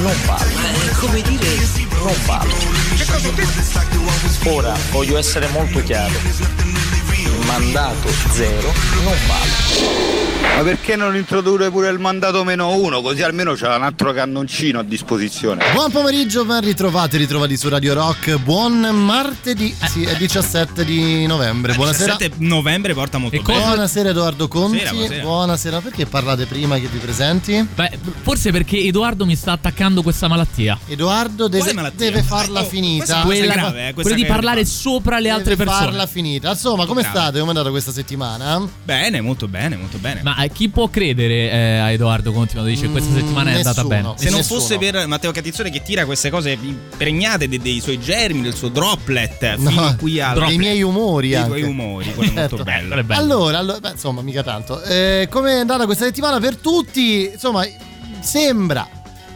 Non vale. Come dire, Non vale. Ora voglio essere molto chiaro. Mandato zero non vale. Ma perché non introdurre pure il mandato meno uno? Così almeno c'è un altro cannoncino a disposizione. Buon pomeriggio, ben ritrovati, ritrovati su Radio Rock. Buon martedì, sì, è 17 di novembre. Buonasera. 17 novembre porta molto E bene. cosa- Buonasera Edoardo Conti. Buonasera, buonasera. Buonasera, perché parlate prima che vi presenti? Beh, forse perché Edoardo mi sta attaccando questa malattia. Edoardo deve, malattia? deve farla Oh, finita. Quella, grave, eh, questa quella di parlare sopra le altre Deve persone. farla finita. Insomma, come Grave. state? Come è andata questa settimana? Bene, molto bene, molto bene. Ma eh, chi può credere eh, a Edoardo Conti quando dice questa settimana è andata nessuno. bene? se non nessuno. fosse per Matteo Catizzone che tira queste cose impregnate de- dei suoi germi, del suo droplet, No, fino qui al dei miei umori dei tuoi umori, quello è molto Certo. bello. Bello. Allora, allora- beh, insomma, mica tanto. Eh, come è andata questa settimana per tutti? Insomma, sembra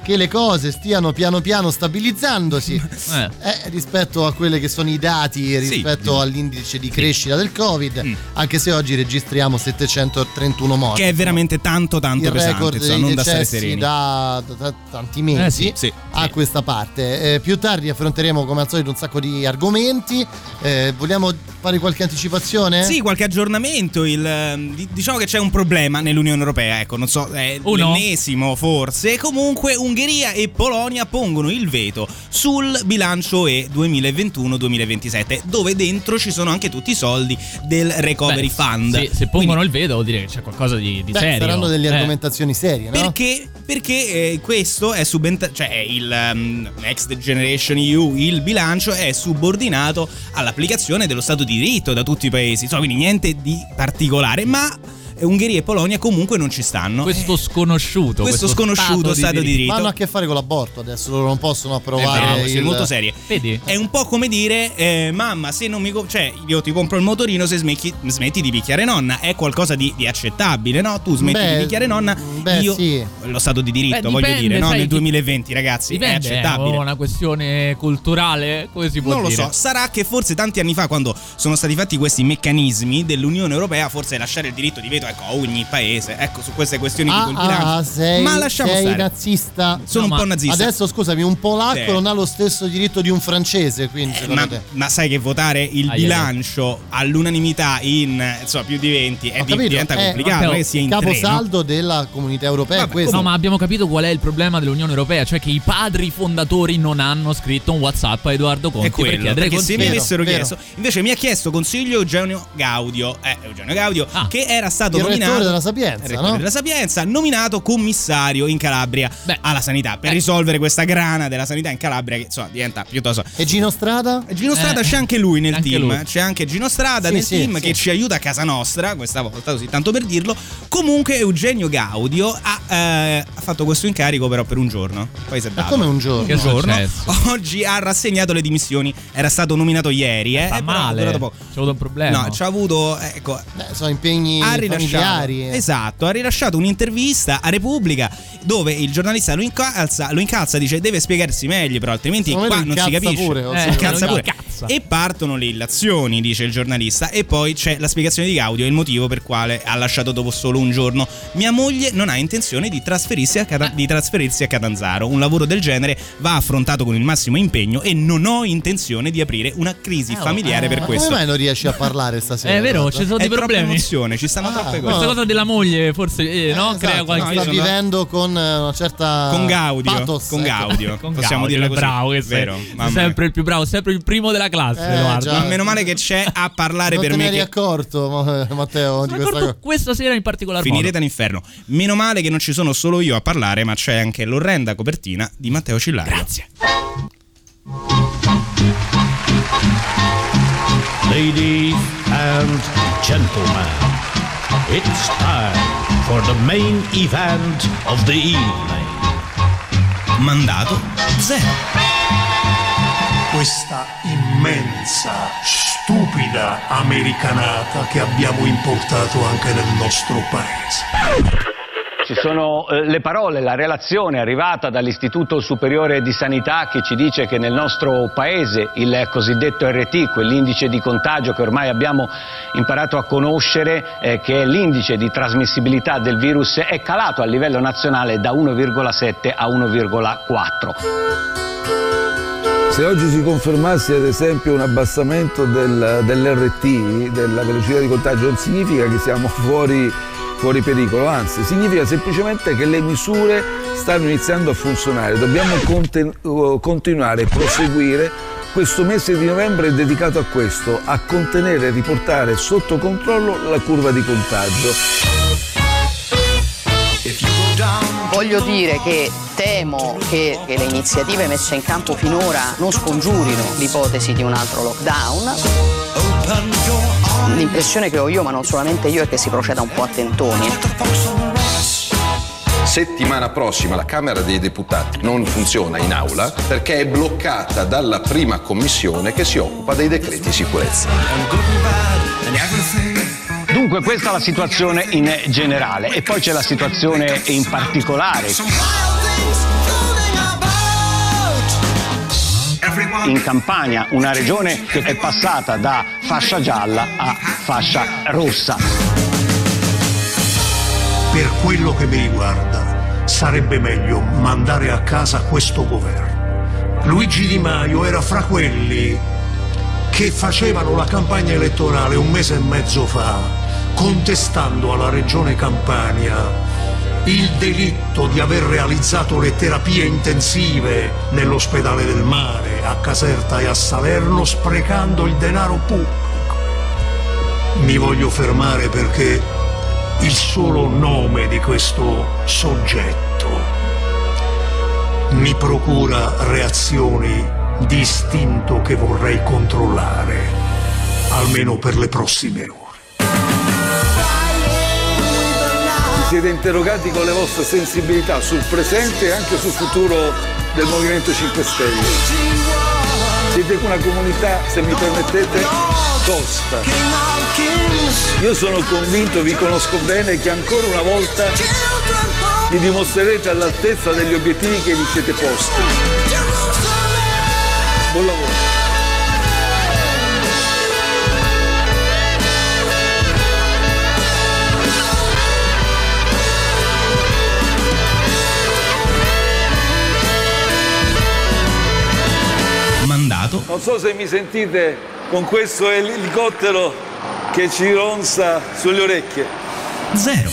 che le cose stiano piano piano stabilizzandosi. Eh. Eh, rispetto a quelli che sono i dati rispetto all'indice di crescita del Covid, Mm. anche se oggi registriamo 731 morti. Che è veramente tanto tanto il pesante, record insomma, non da stare sereni. da, da- da tanti mesi Eh sì, sì, a sì. questa parte. Eh, più tardi affronteremo come al solito un sacco di argomenti. Eh, vogliamo fare qualche anticipazione? Sì, qualche aggiornamento. il, di- diciamo che c'è un problema nell'Unione Europea. Ecco, non so, è Uno? l'ennesimo forse. Comunque, Ungheria e Polonia pongono il veto sul bilancio E 2021-2027, dove dentro ci sono anche tutti i soldi del Recovery Beh, Fund. sì, se pongono Quindi- il veto vuol dire che c'è qualcosa di, di Beh, serio. saranno delle Eh. argomentazioni serie, no? Perché? Perché eh, questo è subentrato, cioè il um, Next Generation EU, il bilancio è subordinato all'applicazione dello Stato di diritto da tutti i paesi, insomma, quindi niente di particolare, ma Ungheria e Polonia comunque non ci stanno. Questo sconosciuto. Questo sconosciuto Stato di diritto. Ma hanno a che fare con l'aborto adesso, loro non possono approvare vero, queste il... molto serie. Vedi? È un po' come dire, eh, mamma, se non mi. co- cioè, io ti compro il motorino se smetti, smetti di picchiare nonna. È qualcosa di, di accettabile, no? Tu smetti Beh, di picchiare nonna. beh, io. sì. Lo stato di diritto, Beh, voglio dipende, dire, no? sai, Nel chi- 2020, ragazzi, Dipende, è accettabile. È una questione culturale? Come si può Non lo dire? so, sarà che forse tanti anni fa, quando sono stati fatti questi meccanismi dell'Unione Europea, forse lasciare il diritto di veto ecco, a ogni paese, ecco, su queste questioni Ah, di bilancio. ah, sei, Ma lasciamo sei stare. nazista. Sono No, un po' nazista. Adesso scusami, un polacco Sì. non ha lo stesso diritto di un francese, quindi Eh, ma, ma sai che votare il ai, bilancio all'unanimità in insomma, più di 20 è di- diventa è complicato, non è che sia in tre, no? caposaldo della comunità europea Vabbè, questo. No, ma abbiamo capito qual è il problema dell'Unione Europea, cioè che i padri fondatori non hanno scritto un WhatsApp a Edoardo Conti È quello, per chiedere perché se mi consiglio. Avessero chiesto invece mi ha chiesto consiglio Eugenio Gaudio eh, Eugenio Gaudio Ah. che era stato Il nominato della Sapienza, no? della Sapienza nominato commissario in Calabria Beh. alla sanità per Eh. risolvere questa grana della sanità in Calabria che insomma diventa piuttosto E Gino Strada? Gino Strada Eh, c'è anche lui nel anche team, lui. c'è anche Gino Strada Sì, nel sì, team sì. che ci aiuta a casa nostra, questa volta così tanto per dirlo. Comunque Eugenio Gaudio ha, eh, ha fatto questo incarico però per un giorno, poi si è Ma dato. come un giorno? Un giorno. Oggi ha rassegnato le dimissioni, era stato nominato ieri, eh, Fa eh, male. C'è avuto un problema. No, ci ha avuto, ecco, Beh, sono impegni ha rilasciato, familiari. eh. esatto, ha rilasciato un'intervista a Repubblica dove il giornalista lo incalza, lo incalza dice deve spiegarsi meglio, però altrimenti Secondo qua non si capisce. pure, Eh, incalza pure. Incazza. E partono le illazioni, dice il giornalista, e poi c'è la spiegazione di Gaudio il motivo per quale ha lasciato dopo solo un giorno. Mia moglie non ha intenzione di trasferirsi a, Cata- di trasferirsi a Catanzaro. Un lavoro del genere va affrontato con il massimo impegno e non ho intenzione di aprire una crisi Eh, oh, familiare Eh, per ma questo. Come mai non riesci a parlare stasera? È vero, ci sono È dei troppa problemi. emozione, ci stanno Ah, troppe no. cose. Questa cosa della moglie forse eh, no? Esatto, crea no, qualche io sta vivendo con eh, una certa Con Gaudio, pathos, con ecco. Gaudio, Con possiamo Gaudio, dirlo è così. bravo che sei. Vero, Sei sempre il più bravo, sempre il primo della classe, Eh, Edoardo. già. Meno male che c'è a parlare Non per te ne me eri accorto, ma- Matteo, di questa accorto cosa. questa sera in particolar finirete modo. all'inferno. Meno male che non ci sono solo io a parlare, ma c'è anche l'orrenda copertina di Matteo Cillario. Grazie. Ladies and gentlemen, it's time for the main event of the evening. Mandato zero. questa immensa, stupida americanata che abbiamo importato anche nel nostro paese. Ci sono eh, le parole, la relazione arrivata dall'Istituto Superiore di Sanità che ci dice che nel nostro paese il cosiddetto RT, quell'indice di contagio che ormai abbiamo imparato a conoscere, eh, che è l'indice di trasmissibilità del virus, è calato a livello nazionale da 1,7 a 1,4. Se oggi si confermasse ad esempio un abbassamento del- dell'RT, della velocità di contagio, non significa che siamo fuori, fuori pericolo, anzi significa semplicemente che le misure stanno iniziando a funzionare. Dobbiamo conten- uh, continuare e proseguire. Questo mese di novembre è dedicato a questo, a contenere e riportare sotto controllo la curva di contagio. Voglio dire che temo che, che le iniziative messe in campo finora non scongiurino l'ipotesi di un altro lockdown. L'impressione che ho io, ma non solamente io, è che si proceda un po' a tentoni. Settimana prossima la Camera dei Deputati non funziona in aula perché è bloccata dalla prima commissione che si occupa dei decreti sicurezza. Dunque questa è la situazione in generale e poi c'è la situazione in particolare. In Campania, una regione che è passata da fascia gialla a fascia rossa. Per quello che mi riguarda, sarebbe meglio mandare a casa questo governo. Luigi Di Maio era fra quelli che facevano la campagna elettorale un mese e mezzo fa, contestando alla regione Campania il delitto di aver realizzato le terapie intensive nell'ospedale del mare, a Caserta e a Salerno, sprecando il denaro pubblico. Mi voglio fermare perché il solo nome di questo soggetto mi procura reazioni di istinto che vorrei controllare, almeno per le prossime ore. Siete interrogati con le vostre sensibilità sul presente e anche sul futuro del Movimento 5 Stelle. Siete una comunità, se mi permettete, tosta. Io sono convinto, vi conosco bene, che ancora una volta vi dimostrerete all'altezza degli obiettivi che vi siete posti. Buon lavoro. Non so se mi sentite con questo elicottero che ci ronza sulle orecchie. Zero.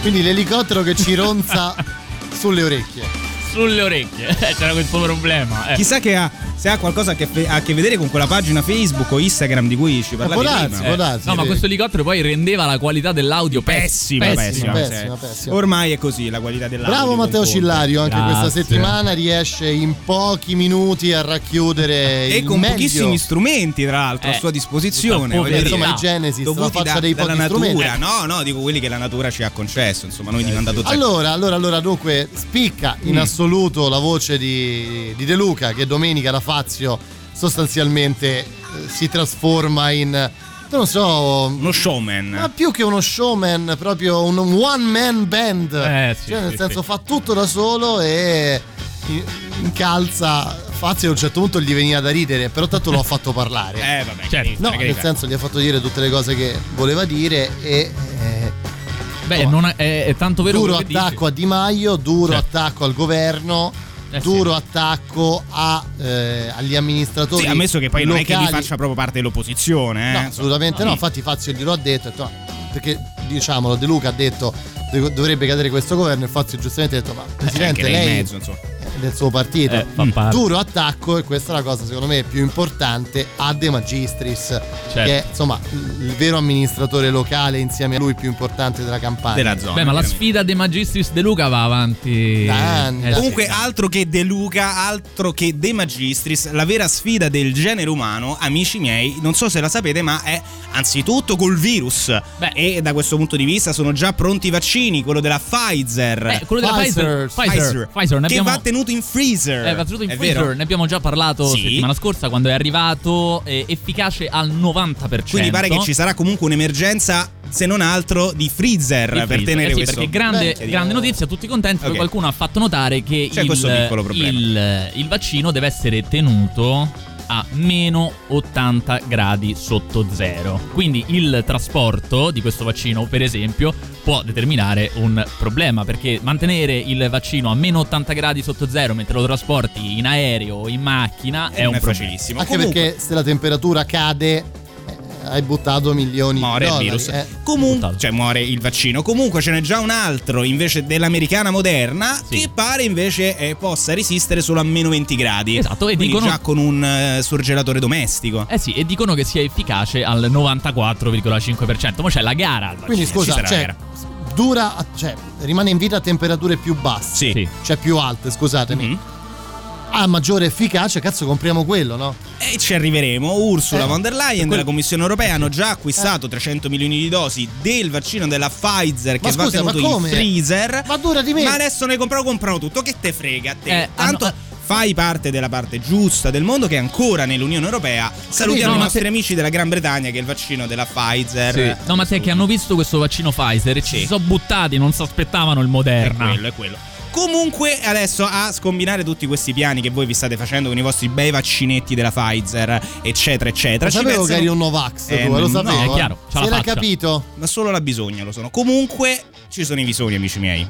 Quindi l'elicottero che ci ronza sulle orecchie. Sulle orecchie. C'era questo problema. eh. Chissà che ha, se ha qualcosa a che, fe- a che vedere con quella pagina Facebook o Instagram di cui ci parlavi darsi, prima. può darsi. No, ma questo elicottero poi rendeva la qualità dell'audio Pessima, pessima. pessima, pessima, cioè, pessima. Ormai è così la qualità dell'audio. Bravo Matteo. Cillario, anche Grazie. questa settimana riesce in pochi minuti a racchiudere E il con meglio. pochissimi strumenti, tra l'altro, a Eh, sua disposizione. dire, Insomma, i Genesis, la dovuti faccia da- dei dalla pochi natura. No, no, dico quelli che la natura ci ha concesso. Insomma, noi di mandato zero. Allora, allora, allora, dunque, spicca in Mm. assoluto la voce di, di De Luca che domenica da Fazio sostanzialmente eh, si trasforma in, non so, uno showman. ma più che uno showman, proprio un one man band. Eh, sì, cioè, nel sì, senso, sì. fa tutto da solo e in- incalza. Fazio a un certo punto gli veniva da ridere, però tanto lo ha fatto parlare. Eh, vabbè, Certo. No, nel senso gli ha fatto dire tutte le cose che voleva dire e eh, Beh, non è, è- è tanto vero duro attacco a Di Maio, duro Certo. attacco al governo, Eh, duro attacco a, eh, agli amministratori. Sì, ammesso che poi non è che locali. gli faccia proprio parte dell'opposizione. No, Eh. assolutamente no. Infatti, Fazio glielo ha detto, detto, "No", perché diciamolo, De Luca ha detto "Dov- dovrebbe cadere questo governo e Fazio giustamente ha detto ma Presidente anche lei mezzo, del suo partito Eh, parte. duro attacco e questa è la cosa secondo me più importante a De Magistris Certo. che è insomma il vero amministratore locale insieme a lui più importante della campagna Della zona. Beh, ma la sfida De Magistris De Luca va avanti. Da anni. Eh, sì. Comunque, altro che De Luca, altro che De Magistris, la vera sfida del genere umano, amici miei, non so se la sapete, ma è anzitutto col virus. Beh. e da questo punto di vista sono già pronti i vaccini, quello della Pfizer. Eh, quello della Pfizer. Pfizer. Pfizer. Pfizer, ne che abbiamo... va tenuto tenuto in freezer. Eh, va tenuto in È freezer, vero? ne abbiamo già parlato Sì. settimana scorsa quando è arrivato, eh, efficace al 90%. Quindi pare che ci sarà comunque un'emergenza, se non altro, di freezer, Di per freezer. tenere Eh sì, questo. perché grande, Beh, grande notizia, tutti contenti, poi Ok. qualcuno ha fatto notare che il, il- il vaccino deve essere tenuto a meno 80 gradi sotto zero. Quindi il trasporto di questo vaccino, per esempio, può determinare un problema perché mantenere il vaccino a meno 80 gradi sotto zero mentre lo trasporti in aereo o in macchina è un è problema. facilissimo. Anche Comunque- perché se la temperatura cade, eh, hai buttato milioni Muore di il dollari. virus. eh. Comunque, cioè muore il vaccino. Comunque ce n'è già un altro invece dell'americana moderna che pare invece eh, possa resistere solo a meno 20 gradi. Esatto, e Quindi dicono- già con un eh, surgelatore domestico. Eh sì, e dicono che sia efficace al 94,5%. Ma c'è la gara al vaccino. Quindi scusa, ci sarà cioè, gara. dura, cioè, rimane in vita a temperature più basse, Sì. Sì. cioè più alte, scusatemi. Ha maggiore efficacia, cazzo, compriamo quello, no? E ci arriveremo. Ursula Eh, von der Leyen quel- della Commissione europea hanno già acquistato 300 milioni di dosi del vaccino della Pfizer che Ma va scusa, ma tenuto in freezer. Ma dura di me. Ma adesso ne comprano, comprano tutto. Che te frega a te? Eh, Tanto hanno- fai parte della parte giusta del mondo che è ancora nell'Unione Europea. Salutiamo no, i nostri se- amici della Gran Bretagna che il vaccino della Pfizer. Sì. No, ma sai che hanno visto questo vaccino Pfizer e ci si sono buttati, non si aspettavano il È Moderna. quello, è quello. Comunque, adesso a scombinare tutti questi piani che voi vi state facendo con i vostri bei vaccinetti della Pfizer, eccetera, eccetera. Lo ci sapevo pensano- che eri un Novax, Eh, tu, lo no, sapevo. è eh. chiaro, Se l'ha faccia. capito? Ma solo la bisogna lo sono. Comunque ci sono i visoni, amici miei.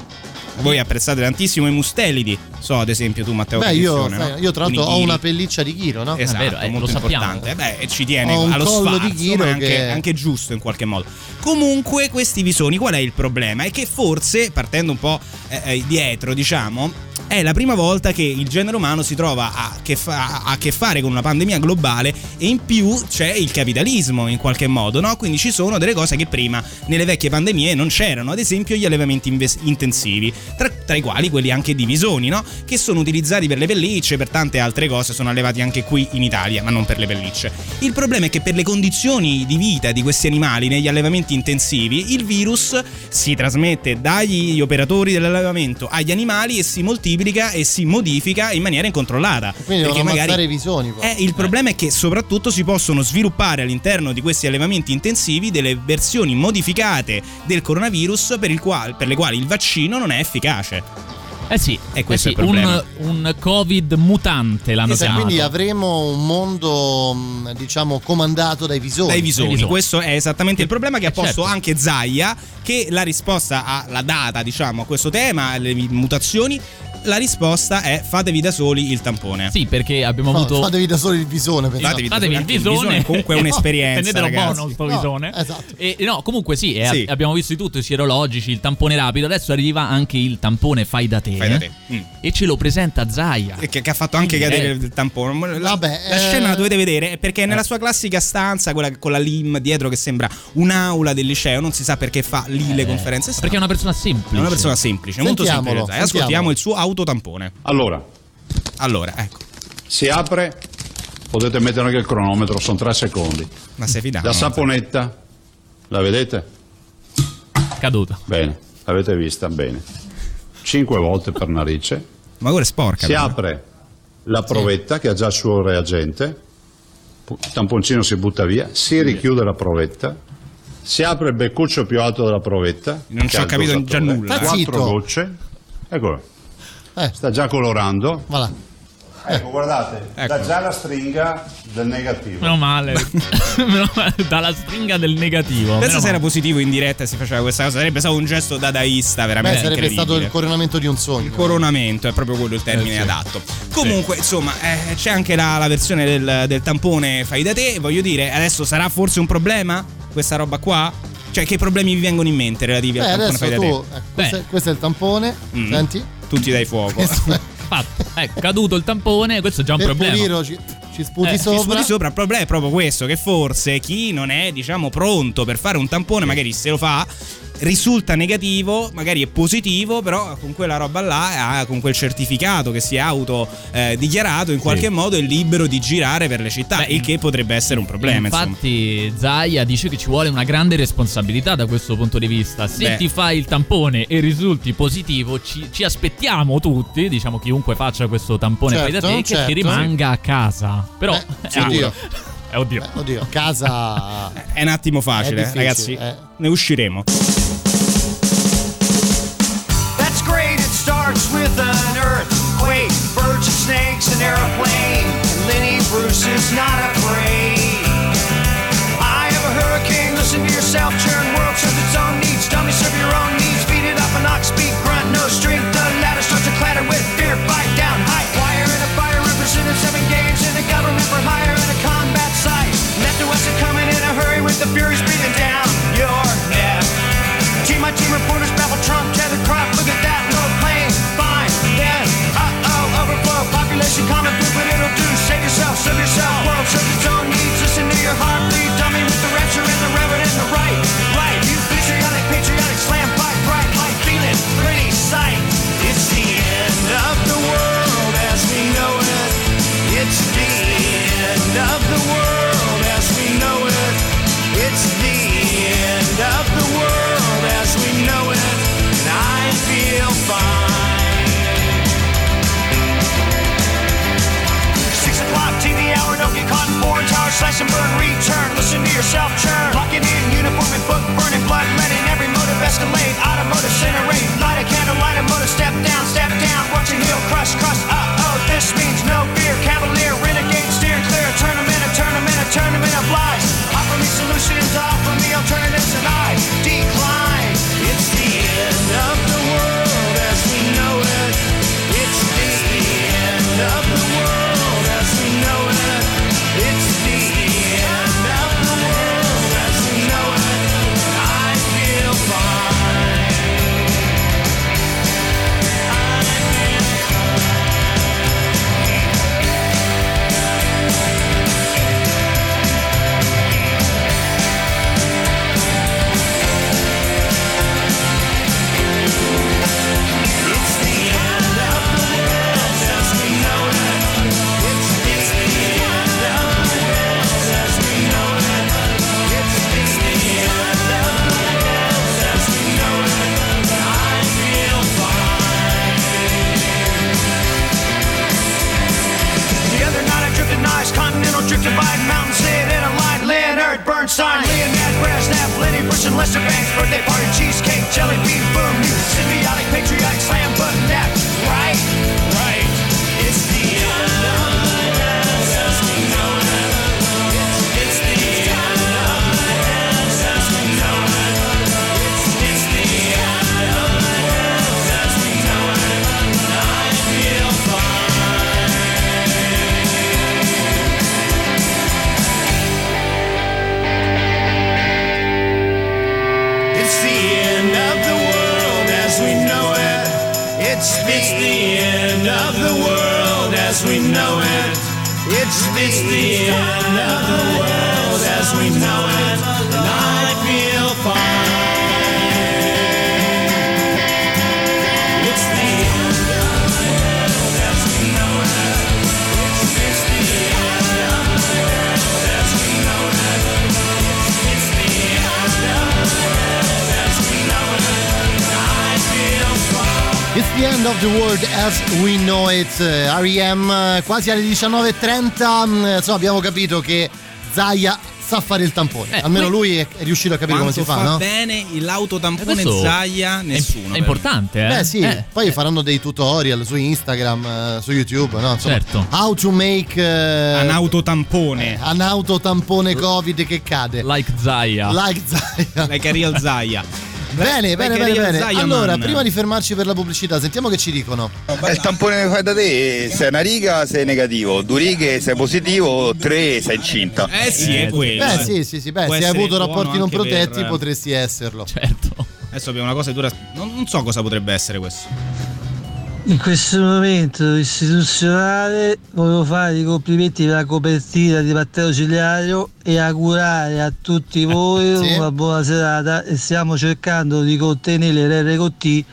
Voi apprezzate tantissimo i mustelidi. So, ad esempio, tu, Matteo. Beh, io, no? io tra l'altro ho una pelliccia di Ghiro, no? Esatto, vero, eh, molto lo sappiamo. importante. Eh Beh, e ci tiene Ho allo sfarzo, di Ghiro ma anche, che- anche giusto in qualche modo. Comunque, questi visoni, qual è il problema? È che forse, partendo un po' eh, dietro, diciamo, è la prima volta che il genere umano si trova a che, fa- a che fare con una pandemia globale e in più c'è il capitalismo in qualche modo, no? Quindi ci sono delle cose che prima nelle vecchie pandemie non c'erano, ad esempio gli allevamenti inves- intensivi, tra, tra i quali quelli anche di visoni, no? Che sono utilizzati per le pellicce, per tante altre cose, sono allevati anche qui in Italia, ma non per le pellicce. Il problema è che per le condizioni di vita di questi animali negli allevamenti intensivi, il virus si trasmette dagli operatori dell'allevamento agli animali e si moltiplica e si modifica in maniera incontrollata. Quindi devono Perché ammazzare i visoni. poi. eh, il problema è che soprattutto si possono sviluppare all'interno di questi allevamenti intensivi delle versioni modificate del coronavirus per, il qual- per le quali il vaccino non è efficace. Eh sì, E questo eh sì, è il problema. un, un Covid mutante l'hanno Esatto, chiamato. quindi avremo un mondo, mh, diciamo, comandato dai visoni. Dai visoni. visoni. Questo è esattamente il problema che ha Eh, posto certo. anche Zaia, che la risposta alla data, diciamo, a questo tema, alle mutazioni, la risposta è fatevi da soli il tampone. Sì, perché abbiamo No, avuto fatevi da solo il visone. per Fatevi da fatevi soli, il anche visone. comunque è un'esperienza, Prendetelo ragazzi. buono sto No, visone. esatto. E, no, comunque sì, eh, Sì. abbiamo visto di tutto, i sierologici, il tampone rapido. Adesso arriva anche il tampone fai da te. Fai da te. Mm. E ce lo presenta Zaia. E Che, che ha fatto anche Quindi, cadere eh, il tampone. La, Vabbè, la eh, scena la dovete vedere perché è nella sua classica stanza, quella con la LIM dietro che sembra un'aula del liceo, non si sa perché fa lì le Eh, conferenze. Perché è una persona semplice. è una persona semplice, molto Sentiamolo, semplice. Ascoltiamo sentiamolo. il suo autotampone. Allora, Allora, ecco. si apre, potete mettere anche il cronometro, sono tre secondi. Ma sei fidato? La saponetta, la vedete? Caduta. Bene, l'avete vista? Bene. Cinque volte per narice. Ma ora è sporca. Si però. apre la provetta che ha già il suo reagente, il tamponcino si butta via, si richiude la provetta, si apre il beccuccio più alto della provetta. Non ci ho capito già nulla, eh. Quattro gocce. Eccolo. Eh. Sta già colorando. Voilà. Ecco, guardate, Ecco. dà già la stringa del negativo. Meno male. Meno male. Dalla stringa del negativo. Pensa se era positivo in diretta e si faceva questa cosa, sarebbe stato un gesto dadaista Beh, veramente sarebbe incredibile. stato il coronamento di un sogno. coronamento è proprio quello il termine Eh, sì. adatto. Comunque, insomma, eh, c'è anche la, la versione del, del tampone fai da te. Voglio dire, adesso sarà forse un problema questa roba qua? Cioè, che problemi vi vengono in mente relativi Beh, al tampone fai da tu, te? ecco, questo, Beh. è, questo è il tampone, Mm. senti? Tutti dai fuoco. Fatto. È caduto il tampone, questo è già un Per problema. pulirlo ci, ci sputi Eh, sopra. Ci sputi sopra, il problema è proprio questo: che forse chi non è, diciamo, pronto per fare un tampone, magari se lo fa. Risulta negativo, magari è positivo, però con quella roba là, con quel certificato che si è auto eh, dichiarato, in qualche modo è libero di girare per le città, Beh, il che potrebbe essere un problema. insomma. Infatti, Zaia dice che ci vuole una grande responsabilità da questo punto di vista. Se Beh. ti fai il tampone e risulti positivo, ci, ci aspettiamo tutti, diciamo chiunque faccia questo tampone fai da Certo, te, che certo. ti rimanga a casa. Però, Eh, eh, oddio. eh, oddio. Oddio, a casa È un attimo facile, ragazzi. eh. Ne usciremo. Not slash and burn, return. Listen to yourself churn. Locking in uniform and book burning, blood letting every motive escalate. Automotive incinerate. Light a candle, light a motor, step down, step down. Watch your heel crush, crush. Uh oh, this means no fear. Cavalier, renegade, steer clear. Tournament, a tournament, a tournament of lies. Offer me solutions, offer me alternatives, and I. Bernstein, Leonard Brezhnev, Lenny Bruce and Lester Banks, birthday party, cheesecake, jelly bean, boom, symbiotic, patriotic, world as we know it. Eh, R.E.M. eh, quasi alle 19.30. mm, Insomma, abbiamo capito che Zaya sa fare il tampone. Almeno que- lui è, è riuscito a capire come si fa, fa no? bene l'autotampone questo Zaia, nessuno. è importante, eh? Beh, sì, Eh. poi faranno dei tutorial su Instagram, eh, su YouTube, no? Insomma, Certo. How to make eh, Un autotampone. un autotampone Covid che cade. Like Zaia. Like Zaya. Like a real Zaia. Bene, bene, bene, bene. Allora, prima di fermarci per la pubblicità, sentiamo che ci dicono. Il tampone che fai da te, sei una riga sei negativo, due righe sei positivo, tre sei incinta. Eh sì, è quello. Beh, eh. sì, sì, sì, beh, Può se hai avuto rapporti non anche per- protetti potresti esserlo. Certo. Adesso abbiamo una cosa dura. Non, non so cosa potrebbe essere questo. In questo momento istituzionale volevo fare i complimenti per la copertina di Matteo Cigliario e augurare a tutti voi Sì. una buona serata e stiamo cercando di contenere l'RCT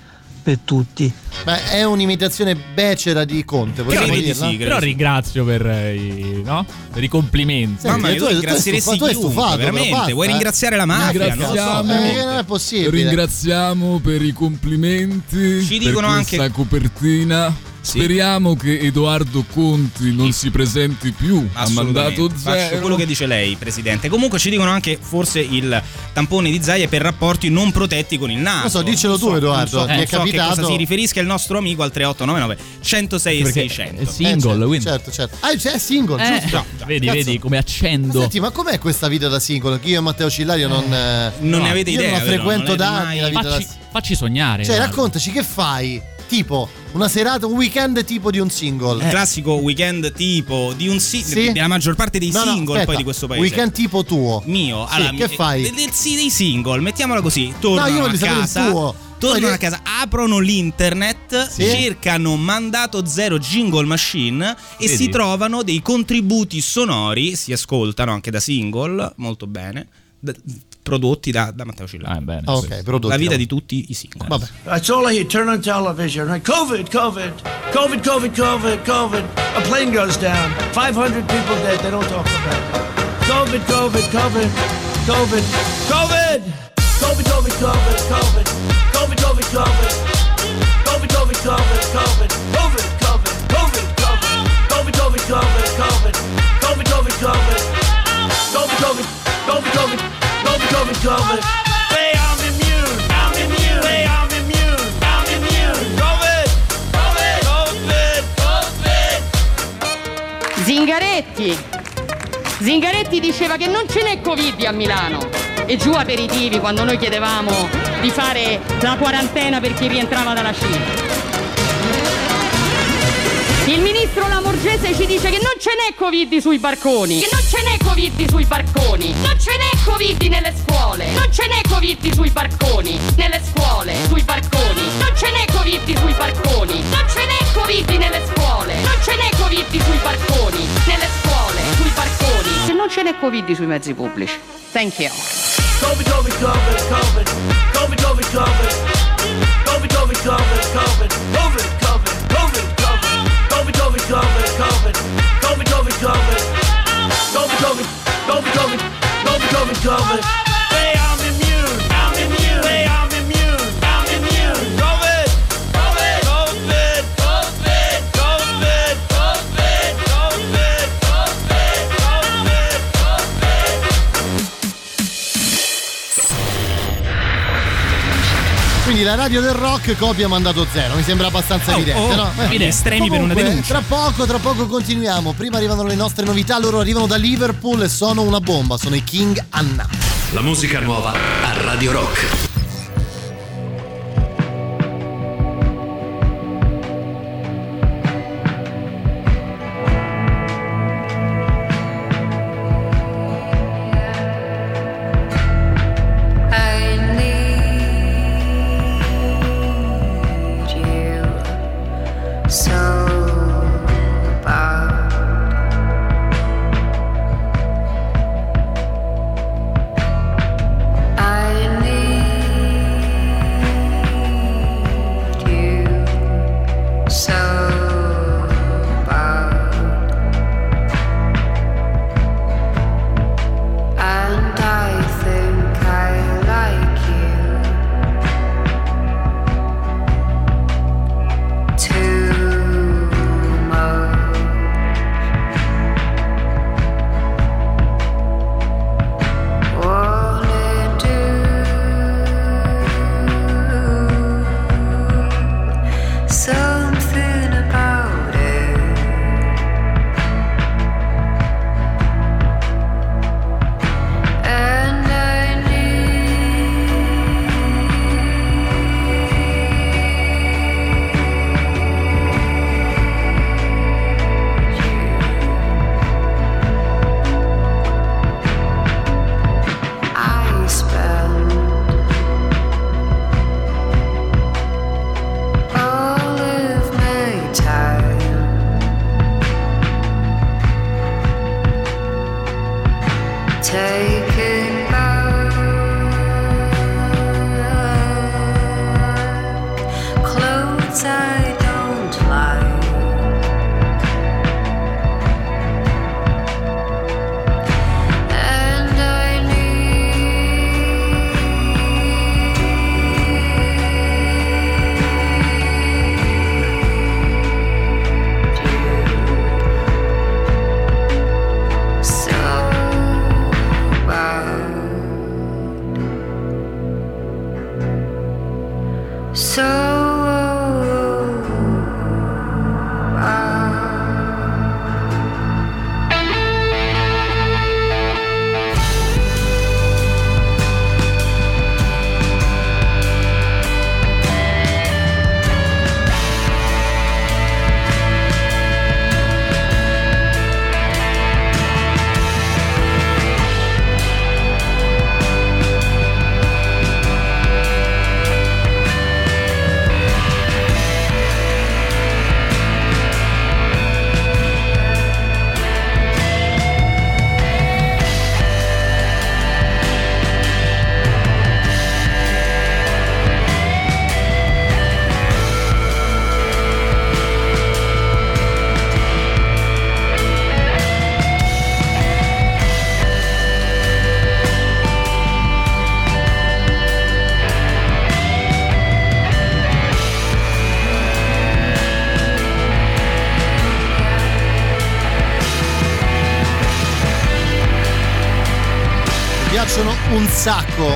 per tutti. Beh, è un'imitazione becera di Conte, possiamo dirla? Però ringrazio per i, no? per i complimenti. Mamma mia, tu- tu hai ringrazieresti stufato- tu stufato, veramente. però basta, Vuoi eh. ringraziare la mafia? Non lo so, eh, non è possibile. Ringraziamo per i complimenti. Ci dicono per anche- questa copertina. Speriamo che Edoardo Conti non si presenti più a mandato Faccio zero. quello che dice lei, presidente. Comunque ci dicono anche forse il tampone di Zaia per rapporti non protetti con il naso. Non so, diccelo tu, Non Edoardo, non ti è non so capitato- che cosa si riferisca il nostro amico al 3899 106 e 600. Eh, certo, Certo, certo. Ah, c'è single, Eh, giusto? vedi, Cazzo. vedi come accendo. Senti, ma com'è questa vita da single? Che io e Matteo Cillario non. eh, non ne no, avete io idea, non la frequento Non da anni la vita Facci- da Facci sognare. Cioè, raccontaci che fai? Tipo, una serata, un weekend tipo di un single. Il classico weekend tipo di un si- Sì? della maggior parte dei No, no, single aspetta. poi di questo paese. Weekend tipo tuo. mio. Sì, allora, che mi- fai? Del, del- sì, dei single, mettiamola così. Tornano No, io voglio a sapere il casa. tuo. Tornano a casa, aprono l'internet, Sì? cercano mandato zero jingle machine e Vedi? si trovano dei contributi sonori, si ascoltano anche da single, molto bene, prodotti da, da Matteo Cillario. Ah, ok, prodotti, La vita no. di tutti i single. Vabbè. That's all I hear. Turn on television. Right? COVID, COVID, COVID, COVID, COVID, COVID. A plane goes down. 500 people dead. They don't talk about it. COVID, COVID, COVID, COVID, COVID. COVID, COVID, COVID, COVID. COVID, COVID, COVID. COVID, COVID, COVID, COVID. COVID, COVID, COVID, COVID. COVID, COVID, COVID, COVID. COVID, COVID, COVID. COVID, COVID, COVID, COVID. COVID. Zingaretti. Zingaretti diceva che non ce n'è Covid a Milano. E giù aperitivi quando noi chiedevamo di fare la quarantena per chi rientrava dalla Cina. Il ministro Lamorgese ci dice che non ce n'è Covid sui barconi. Che non ce n'è Covid sui barconi. Non ce n'è Covid nelle scuole. Non ce n'è Covid sui barconi. Nelle scuole, sui barconi. Non ce n'è Covid sui barconi. Non ce n'è Covid nelle scuole. Non ce n'è Covid sui barconi. Nelle scuole, sui barconi. Che non ce n'è Covid sui mezzi pubblici. Thank you. COVID, COVID, COVID, COVID. COVID, COVID, COVID. COVID, COVID, COVID, COVID. COVID, COVID, COVID, Don't be going, going. Don't be going, don't be going, don't be going. Quindi la radio del rock copia mandato zero, mi sembra abbastanza Oh, evidente, oh, no? Eh, estremi per una comunque, denuncia. Tra poco, tra poco continuiamo. Prima arrivano le nostre novità, loro arrivano da Liverpool e sono una bomba, sono i King Anna. La musica nuova a Radio Rock.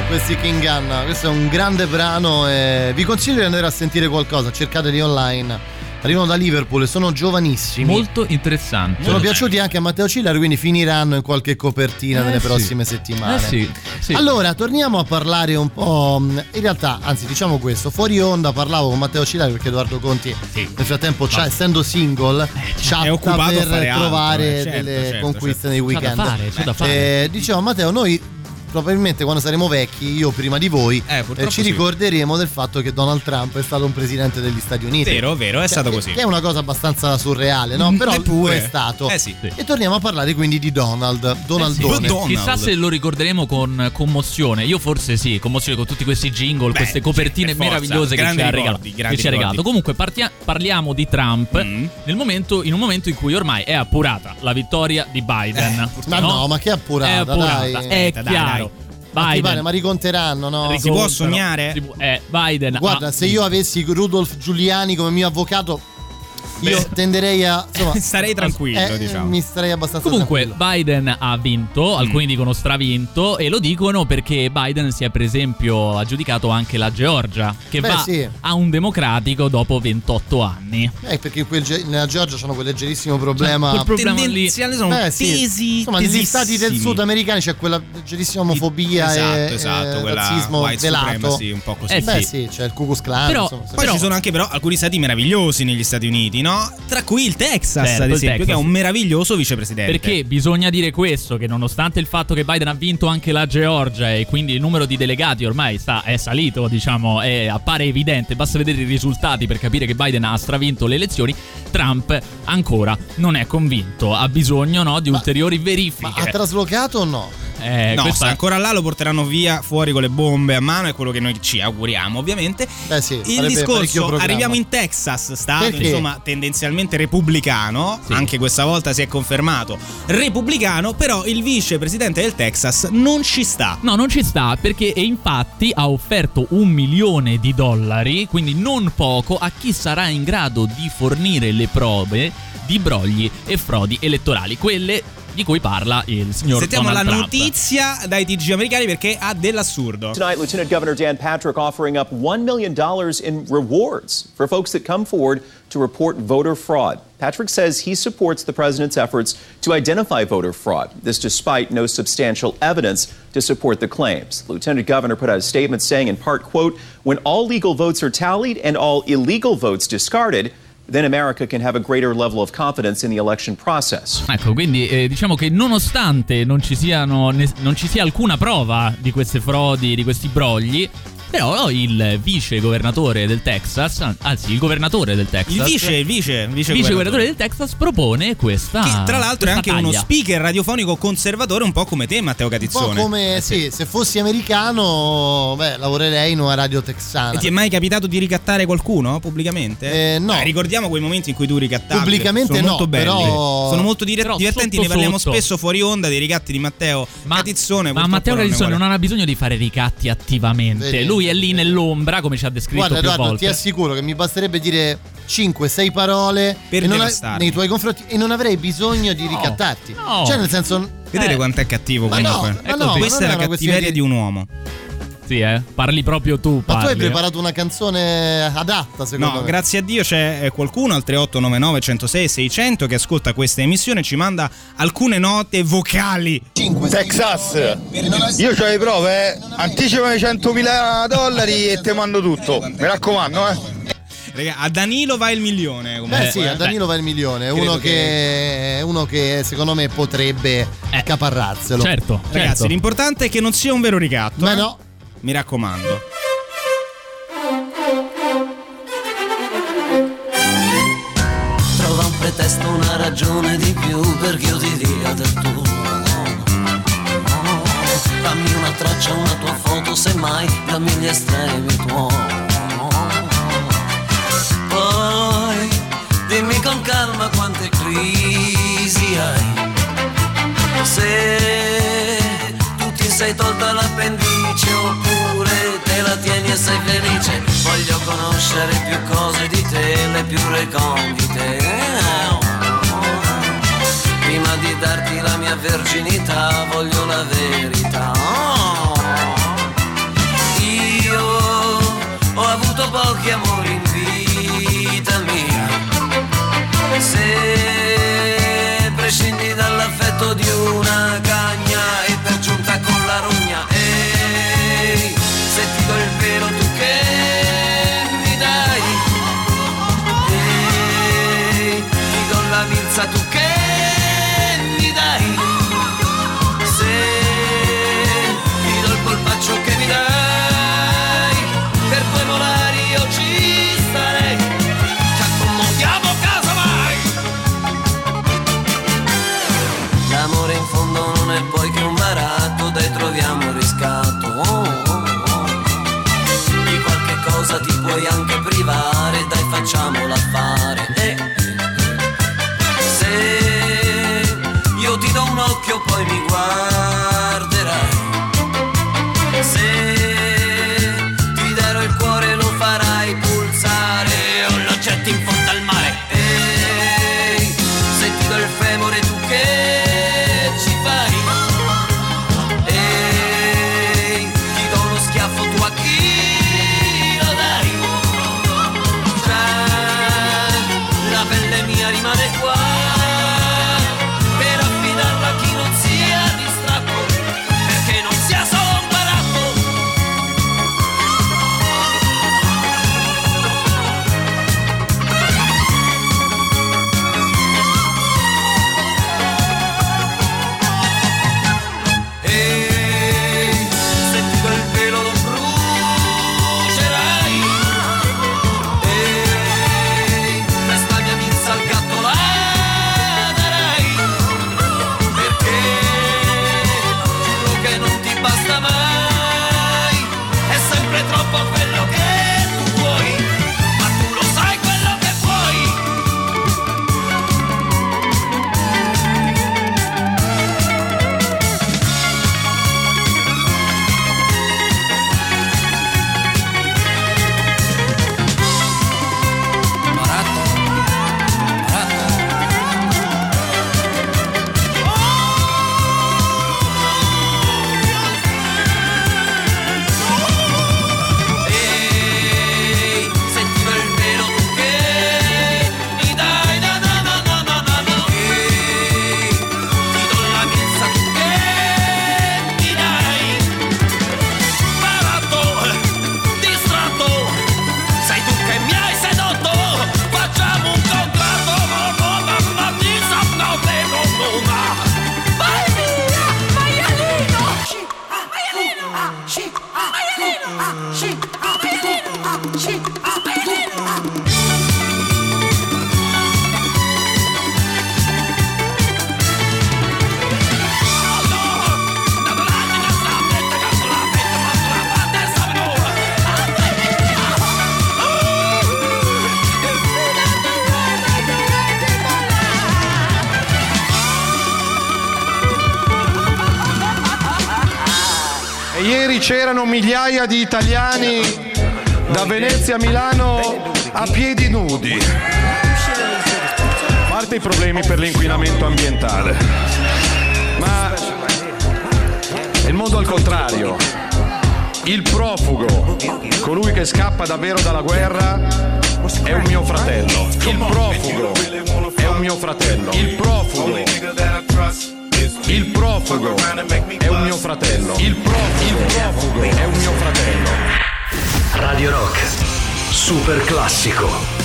Questi King Gunn. Questo è un grande brano e vi consiglio di andare a sentire qualcosa. Cercateli online. Arrivano da Liverpool e sono giovanissimi. Molto interessante. Sono piaciuti anche a Matteo Cillari, quindi finiranno in qualche copertina Eh nelle sì. prossime settimane. Eh sì, sì. Allora, torniamo a parlare un po'. In realtà, anzi, diciamo questo: fuori onda parlavo con Matteo Cillari perché Edoardo Conti, nel frattempo, c'ha- essendo single, chatta È occupato a per fare altro, trovare eh, certo, delle certo, conquiste certo. nei C'ha da weekend. fare, c'ha da fare. Eh, dicevo, Matteo, noi probabilmente quando saremo vecchi, io prima di voi, eh, purtroppo ci sì. ricorderemo del fatto che Donald Trump è stato un presidente degli Stati Uniti. Vero, vero, è Che- stato così. Che è una cosa abbastanza surreale, no? Mm, Però eppure. è stato. Eh sì. E torniamo a parlare quindi di Donald. Donaldone. Chissà se lo ricorderemo con commozione. Io forse sì, commozione con tutti questi jingle, queste copertine per forza. meravigliose che ci ha ricordi, che ci ha regalato. Comunque partia- parliamo di Trump nel momento- in un momento in cui ormai è appurata la vittoria di Biden. Ma no, ma che appurata, È appurata, dai. è Dai, chiaro. Ma Biden. pare, ma riconteranno, no? Ricontano. Si può- Eh, Biden. Guarda, ha- se io avessi Rudolf Giuliani come mio avvocato, io tenderei a. Insomma, Starei tranquillo, eh, diciamo. Mi starei abbastanza Comunque tranquillo. Biden ha vinto, Mm. alcuni dicono stravinto e lo dicono perché Biden si è per esempio aggiudicato anche la Georgia, che Beh, va sì. a un democratico dopo 28 anni. Eh, perché quel nella Georgia c'hanno quel leggerissimo problema. quel problema lì- sono Eh, sì. tesi, Insomma, negli stati del sud americani c'è quella leggerissima omofobia Esatto, e, esatto, e quella razzismo white velato. supremacy, un po' così. Eh, Beh, sì. sì, c'è il Ku Klux Klan. Però, insomma, poi ci sono anche però alcuni stati meravigliosi negli Stati Uniti, no? Tra cui il Texas, Certo, ad esempio, Texas. che è un meraviglioso vicepresidente. Perché bisogna dire questo, che nonostante il fatto che Biden ha vinto anche la Georgia e quindi il numero di delegati ormai sta, è salito, diciamo, è- appare evidente, basta vedere i risultati per capire che Biden ha stravinto le elezioni, Trump ancora non è convinto, ha bisogno no, di ulteriori verifiche. Ha traslocato o no? Eh, no, questa- sta ancora là lo porteranno via fuori con le bombe a mano, è quello che noi ci auguriamo, ovviamente. Beh, sì, Il discorso, arriviamo in Texas, stato Perché? insomma tendenzialmente repubblicano, anche questa volta si è confermato repubblicano, però il vicepresidente del Texas non ci sta. No, non ci sta perché e infatti ha offerto un milione di dollari, quindi non poco, a chi sarà in grado di fornire le prove di brogli e frodi elettorali, quelle di cui parla il signor Sentiamo la Donald Trump. notizia dai TG americani perché ha dell'assurdo. Tonight, Lieutenant Governor Dan Patrick offering up $1 million in rewards for folks that come forward to report voter fraud. Patrick says he supports the president's efforts to identify voter fraud, this despite no substantial evidence to support the claims. The Lieutenant Governor put out a statement saying, in part, quote, when all legal votes are tallied and all illegal votes discarded, then America can have a greater level of confidence in the election process. Ecco, quindi eh, diciamo che nonostante non ci, siano, ne- non ci sia alcuna prova di queste frodi, di questi brogli, Però il vice governatore del Texas, anzi il governatore del Texas, Il vice, il vice, vice, vice governatore del Texas propone questa. Che tra l'altro è anche uno taglia. speaker radiofonico conservatore, un po' come te, Matteo Un po' Catizzone. come sì, se fossi americano, beh, lavorerei in una radio texana. E ti è mai capitato di ricattare qualcuno pubblicamente? Eh, no. Dai, ricordiamo quei momenti in cui tu ricattavi. Pubblicamente sono no, molto belli. però- Sono molto dire- Però divertenti, sotto ne parliamo sotto. spesso fuori onda dei ricatti di Matteo Catizzone. Ma Matteo non ne Catizzone vuole. non ha bisogno di fare ricatti attivamente. Vedi? Lui è lì nell'ombra, come ci ha descritto Guarda, più Edoardo, volte. ti assicuro che mi basterebbe dire 5-6 parole Per non devastarmi. nei tuoi confronti e non avrei bisogno di ricattarti. no. Cioè, nel senso. Vedete eh, quanto è cattivo Ma no, comunque. ma no, Questa è la cattiveria di- di un uomo. Sì, eh. Parli proprio tu. Ma tu hai parli, eh. preparato una canzone adatta, secondo No, me. grazie a Dio c'è eh, qualcuno al 3899 106 600 che ascolta questa emissione e ci manda alcune note vocali. Texas, io ho le prove, eh. anticipami 100.000 dollari e te mando tutto. Mi raccomando, eh. Raga, a Danilo va il milione. Comunque, Eh sì, a Danilo va il milione, uno che, uno che secondo me potrebbe accaparrarselo. Certo, Ragazzi, l'importante è che non sia un vero ricatto. Ma eh. no. Mi raccomando. Trova un pretesto, una ragione di più perché io ti dia del tuo. Dammi una traccia, una tua foto, semmai dammi gli estremi tuoi. Poi dimmi con calma quante crisi hai. Se tu ti sei tolta l'appendice la tieni e sei felice, voglio conoscere più cose di te, le più recondite. Prima di darti la mia verginità voglio la verità. Io ho avuto pochi amori mi arima de di italiani da Venezia a Milano a piedi nudi. A parte i problemi per l'inquinamento ambientale. Ma è il mondo al contrario. Il profugo, colui che scappa davvero dalla guerra, è un mio fratello. Il profugo è un mio fratello. Il profugo. Il profugo è un mio fratello. Il profugo, il profugo è un mio fratello. Radio Rock, super classico.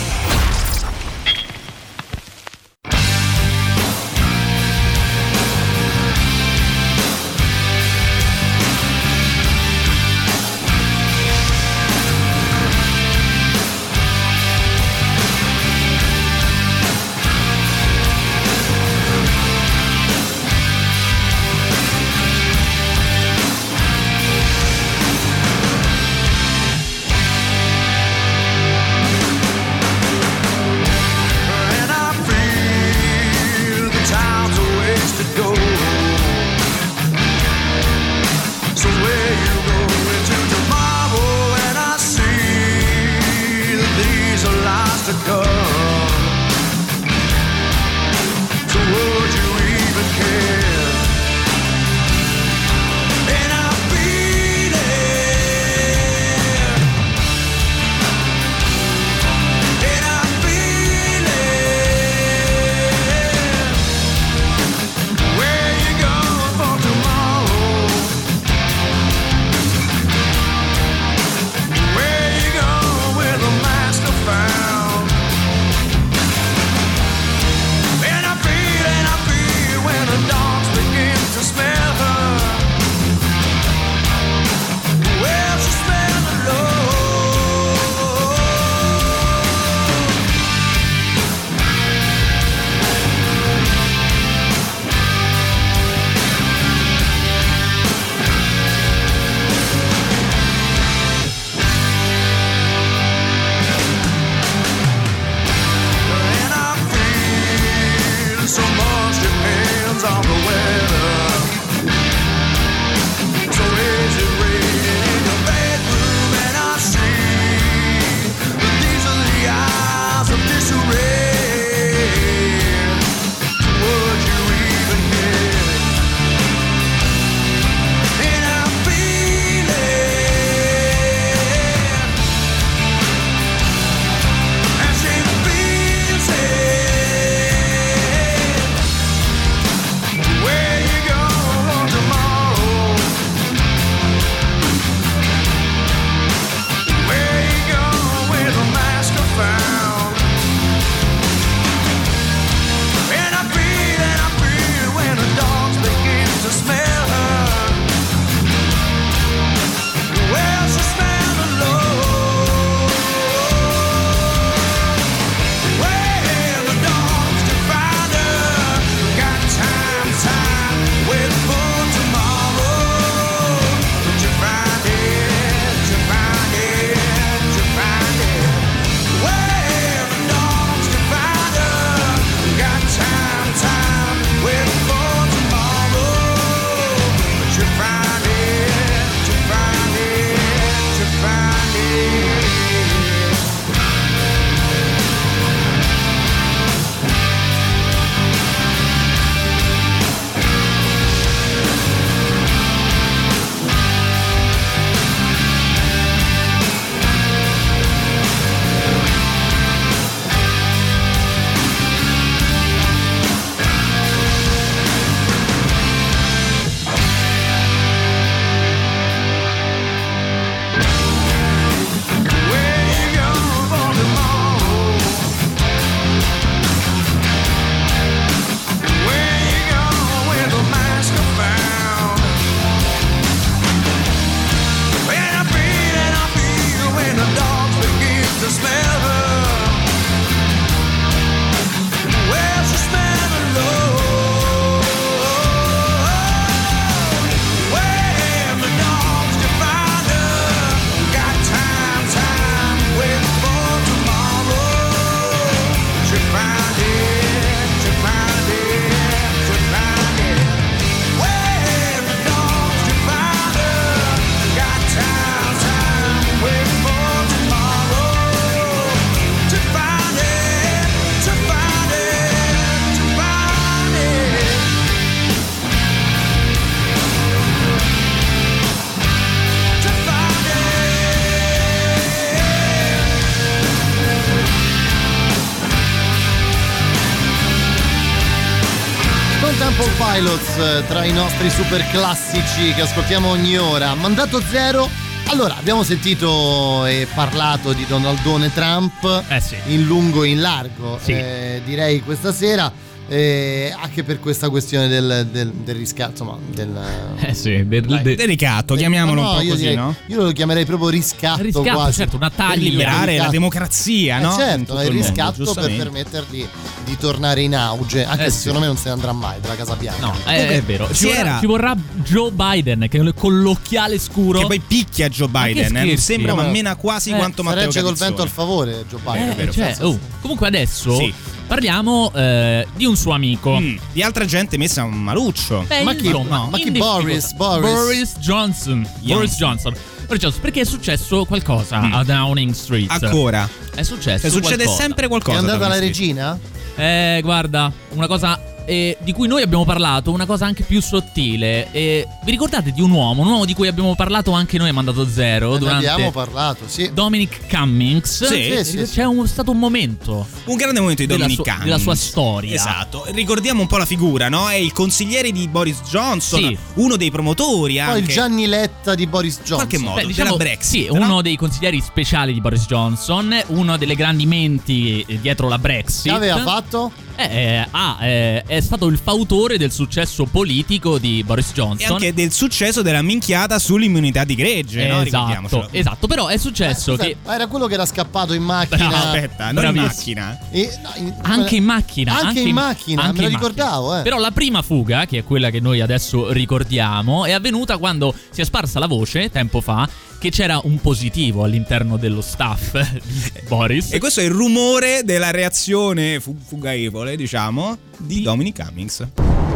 Pilots eh, tra i nostri super classici che ascoltiamo ogni ora. Mandato zero. Allora, abbiamo sentito e parlato di Donaldone Trump in lungo e in largo, Sì. eh, direi questa sera. Eh, anche per questa questione del, del, del riscatto, insomma, del, Eh sì, del, del- Delicato, chiamiamolo No, un po' io così, direi- no? Io lo chiamerei proprio riscatto, Riscatto, quasi. certo, una taglia. Per liberare la democrazia, Eh no? Certo, è il il mondo, riscatto per giustamente. permettergli di tornare in auge, anche Eh se sì. secondo me non se ne andrà mai dalla Casa Bianca. No, eh, è vero. Ci vorrà, ci vorrà Joe Biden che con l'occhiale scuro. Che poi picchia Joe Biden, eh, sembra ma mena quasi Eh, quanto Matteo Regge col vento al favore Joe Biden. Eh, vero? cioè, oh, comunque adesso Sì. Parliamo eh, di un suo amico. Mm, di altra gente messa un maluccio. Beh, Ma chi- insomma, no, ma chi Boris? Boris? Johnson. Boris Johnson. Boris Johnson, perché è successo qualcosa Mm. a Downing Street. Ancora. È successo Cioè, succede qualcosa. sempre È qualcosa. andata da la regina? Eh, guarda, una cosa eh, di cui noi abbiamo parlato, una cosa anche più sottile. Eh, vi ricordate di un uomo, un uomo di cui abbiamo parlato anche noi a Mandato Zero Ne durante abbiamo parlato, sì. Dominic Cummings? Sì, sì, sì, C'è sì. un- stato un momento Un grande momento di Dominic sua- Cummings. della sua storia. Esatto. Ricordiamo un po' la figura, no? È il consigliere di Boris Johnson, Sì. uno dei promotori Poi anche. il Gianni Letta di Boris Johnson. qualche modo Beh, diciamo, della Brexit. sì, no? uno dei consiglieri speciali di Boris Johnson, uno delle grandi menti dietro la Brexit. Che aveva fatto? Eh, eh, ah, eh, è stato il fautore del successo politico di Boris E Johnson. anche del successo della minchiata sull'immunità di gregge, no? esatto, Ricordiamocelo. esatto, però è successo Scusa, che ma era quello che era scappato in macchina. Bravo, Aspetta, non in macchina. E- no, in- anche in macchina, Anche in macchina, anche me lo in ricordavo, eh. Però la prima fuga, che è quella che noi adesso ricordiamo, è avvenuta quando si è sparsa la voce tempo fa che c'era un positivo all'interno dello staff di Boris. E questo è il rumore della reazione fu- fugaevole, diciamo, di Dominic Cummings.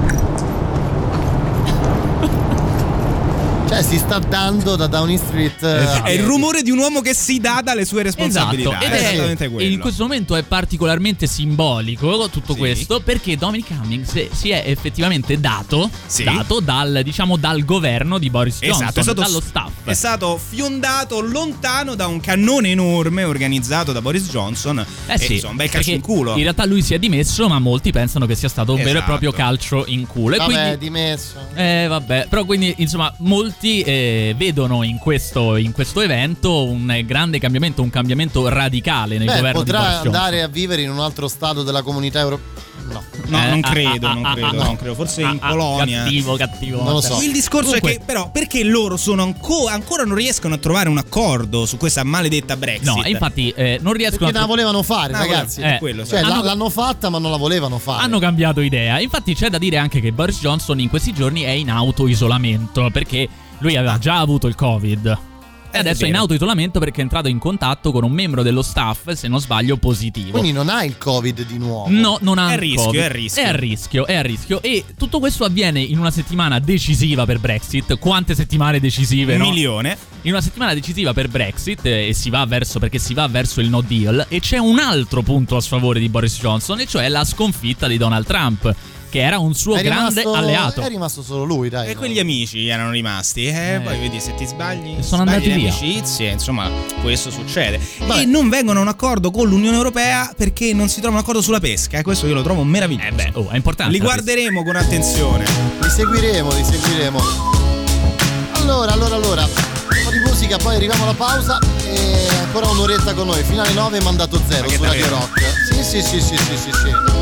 Cioè, si sta dando da Downing Street. eh, Esatto. È il rumore di un uomo che si dà dalle sue responsabilità. Esatto, ed è è, esattamente quello. in questo momento è particolarmente simbolico tutto Sì. questo perché Dominic Cummings si è effettivamente dato, Sì. dato dal, diciamo, dal governo di Boris Johnson, Esatto, è stato, dallo staff. è stato fiondato lontano da un cannone enorme organizzato da Boris Johnson. Eh e, sì, insomma, un bel calcio in culo. In realtà lui si è dimesso, ma molti pensano che sia stato un vero e Esatto. proprio calcio in culo. E Vabbè, quindi dimesso. Eh, vabbè, però quindi insomma molti eh, vedono in questo, in questo evento un grande cambiamento, un cambiamento radicale nel Beh, governo di potrà Boris Johnson. andare a vivere in un altro stato della comunità europea. No. No, Eh, non ah, credo, ah, non ah, credo, ah, non credo. Forse in ah, ah, Polonia. Cattivo, cattivo. Non lo so. Il discorso Comunque- è che, però, perché loro sono anco- ancora non riescono a trovare un accordo su questa maledetta Brexit? No, infatti eh, non riescono Perché a la volevano fare, Ah, ragazzi. Eh, quello. Cioè, hanno- l'hanno fatta, ma non la volevano fare. hanno cambiato idea. Infatti c'è da dire anche che Boris Johnson in questi giorni è in auto-isolamento perché lui aveva già avuto il Covid. E Eh, adesso è in auto-isolamento perché è entrato in contatto con un membro dello staff, se non sbaglio, positivo. Quindi non ha il Covid di nuovo. No, non ha È a il rischio, Covid. è a rischio. È a rischio, è a rischio. E tutto questo avviene in una settimana decisiva per Brexit. Quante settimane decisive, Un no? milione. In una settimana decisiva per Brexit eh, e si va verso perché si va verso il no deal e c'è un altro punto a sfavore di Boris Johnson e cioè la sconfitta di Donald Trump, che era un suo È grande rimasto- alleato. È rimasto solo lui, dai. E no? quegli amici erano rimasti. Eh, Eh. poi vedi se ti sbagli. Sono sbagli andati via. amicizie, insomma, questo succede. Vabbè. E non vengono a un accordo con l'Unione Europea perché non si trova un accordo sulla pesca. E questo io lo trovo meraviglioso. Eh beh, oh, è importante. Li guarderemo con attenzione. Li seguiremo, li seguiremo. Allora, allora, allora. Un po' di musica, poi arriviamo alla pausa e ancora un'oretta con noi. Finale 9, mandato 0 Ma su Radio? Rock. Sì, sì, sì, sì, sì, sì, sì.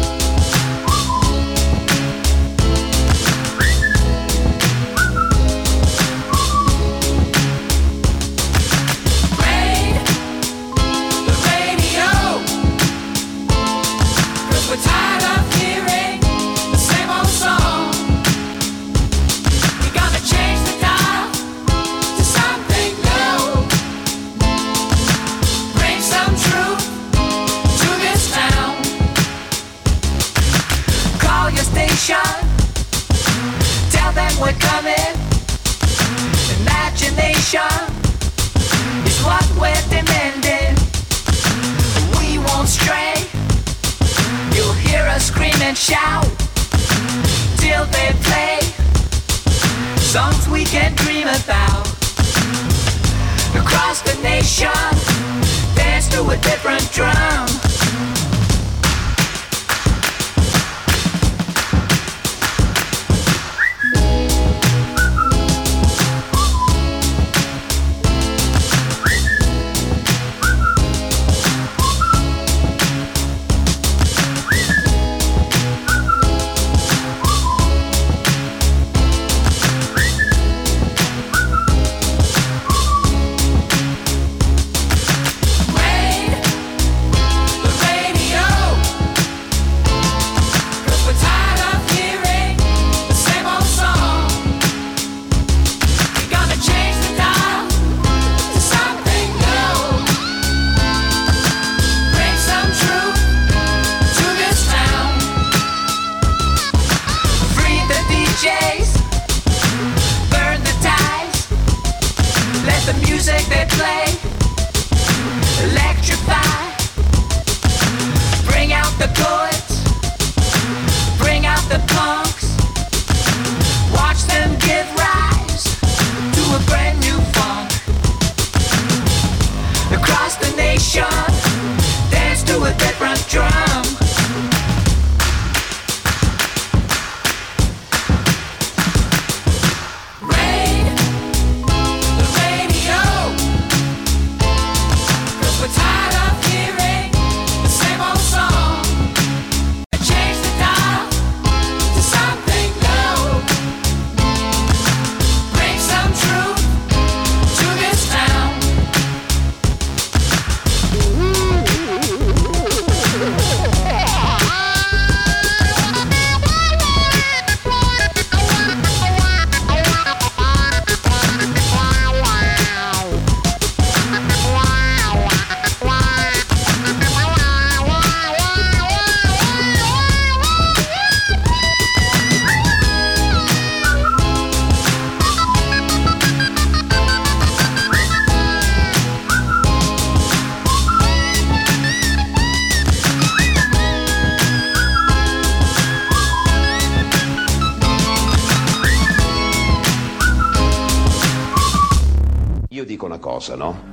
Dico una cosa, no?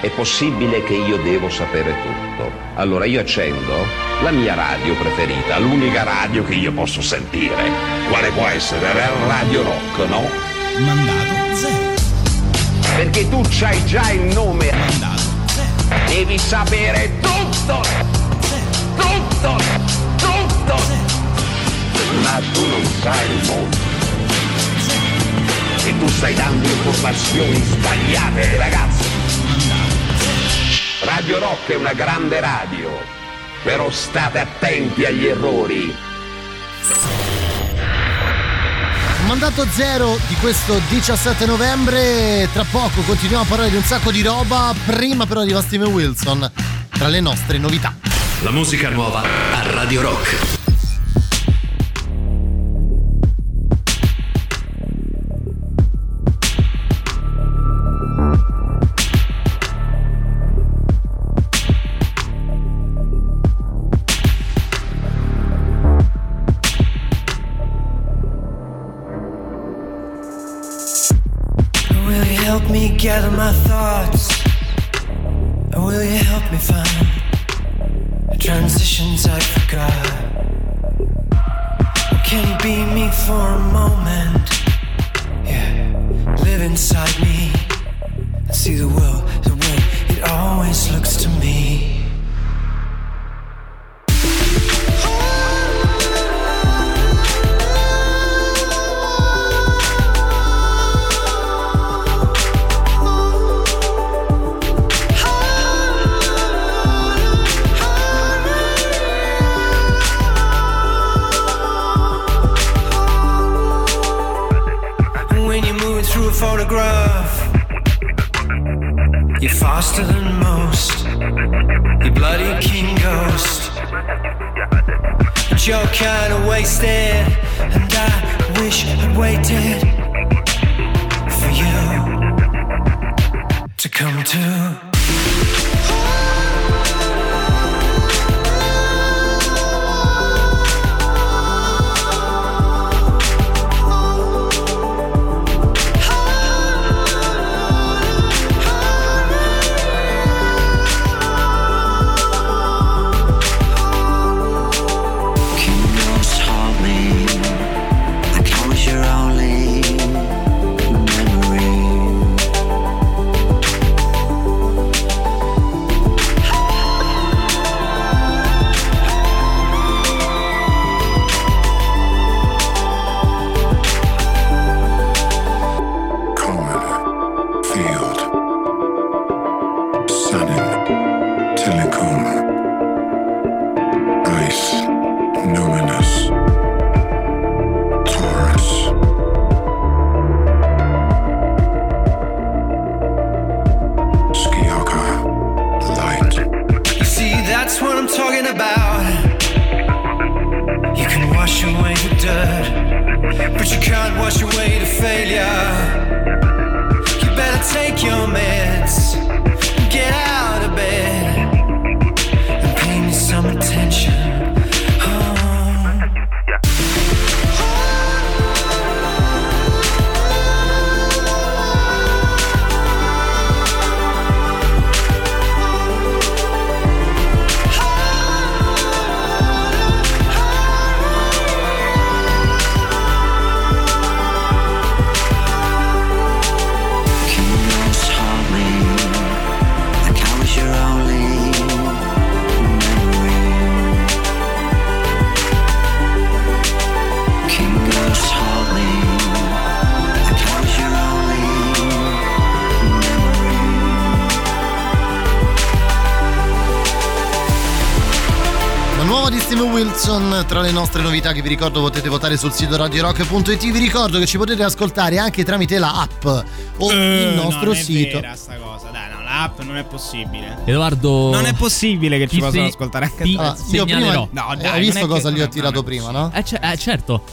È possibile che io devo sapere tutto. Allora io accendo la mia radio preferita, l'unica radio che io posso sentire. Quale può essere? La Radio Rock, no? Mandato zero. Perché tu c'hai già il nome. Mandato zero. Devi sapere tutto. Tutto. Tutto. Ma tu non sai il mondo. E tu stai dando informazioni sbagliate, ragazzi. Radio Rock è una grande radio, però state attenti agli errori. Mandato zero di questo 17 novembre. Tra poco continuiamo a parlare di un sacco di roba. Prima però arriva Steven Wilson tra le nostre novità. La musica nuova a Radio Rock. Gather my thoughts? Or will you help me find tra le nostre novità che vi ricordo potete votare sul sito radiorock.it vi ricordo che ci potete ascoltare anche tramite la app o Eh, il nostro non è sito vera sta cosa, dai, no, l'app non è possibile. Edoardo. Non è possibile che ci se- ascoltare anche ti attraverso- io prima. No, dai, hai visto cosa che- gli ho tirato prima no? Eh, ce- eh, certo.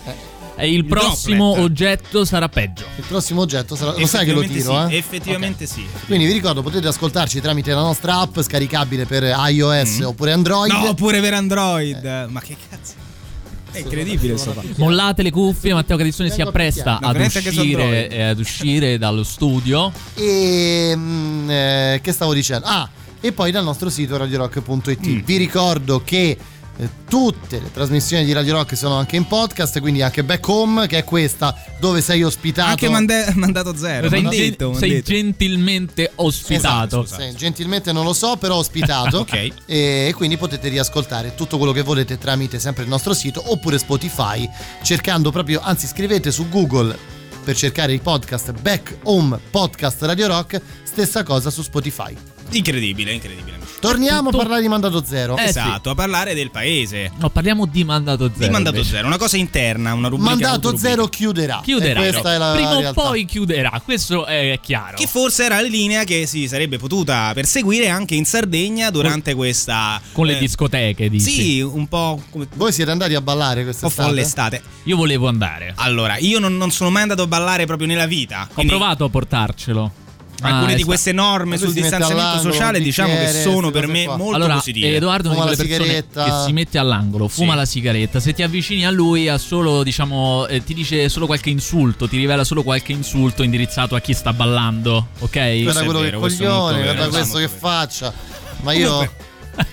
Eh, il prossimo droplet. oggetto sarà peggio. Il prossimo oggetto sarà lo sai che lo Effettivamente tiro sì, eh? Effettivamente sì. quindi vi ricordo potete ascoltarci tramite la nostra app scaricabile per iOS oppure Android Mm. No, pure per Android. Ma che cazzo? È incredibile sto fatto. Mollate le cuffie, Matteo Cadizzone si appresta. No, ad uscire, eh, ad uscire dallo studio. E mm, eh, che stavo dicendo? Ah, e poi dal nostro sito radiorock.it. Mm. Vi ricordo che eh, tutte le trasmissioni di Radio Rock sono anche in podcast, quindi anche Back Home, che è questa dove sei ospitato. Anche mande- mandato zero. sei gen- detto, sei gentilmente ospitato. Esatto, sì, gentilmente non lo so, però ospitato. Ok. E quindi potete riascoltare tutto quello che volete tramite sempre il nostro sito oppure Spotify, cercando proprio, anzi scrivete su Google per cercare il podcast Back Home Podcast Radio Rock, stessa cosa su Spotify. Incredibile, incredibile. Torniamo a parlare di Mandato Zero. Eh, esatto, a parlare del paese. No, parliamo di mandato zero. Di mandato invece. zero, una cosa interna, una rubrica. Mandato. Zero chiuderà. Chiuderà. E questa è la Prima o realtà. poi chiuderà, questo è chiaro. Che forse era la linea che si sarebbe potuta perseguire anche in Sardegna durante questa. Con le eh, discoteche, dici? Sì, un po' come. Voi siete andati a ballare Un po' quest'estate? folle estate. Io volevo andare. Allora, io non, non sono mai andato a ballare proprio nella vita. Ho quindi provato a portarcelo. Alcune Ah, di queste norme sul distanziamento sociale, diciamo che sono per me qua. molto allora, positive. Edoardo è una quelle persone sigaretta. che si mette all'angolo, fuma Sì. la sigaretta. Se ti avvicini a lui, ha solo, diciamo, eh, ti dice solo qualche insulto, ti rivela solo qualche insulto indirizzato a chi sta ballando, ok? Guarda quello vero, che coglione, guarda questo questo che faccia. Ma io.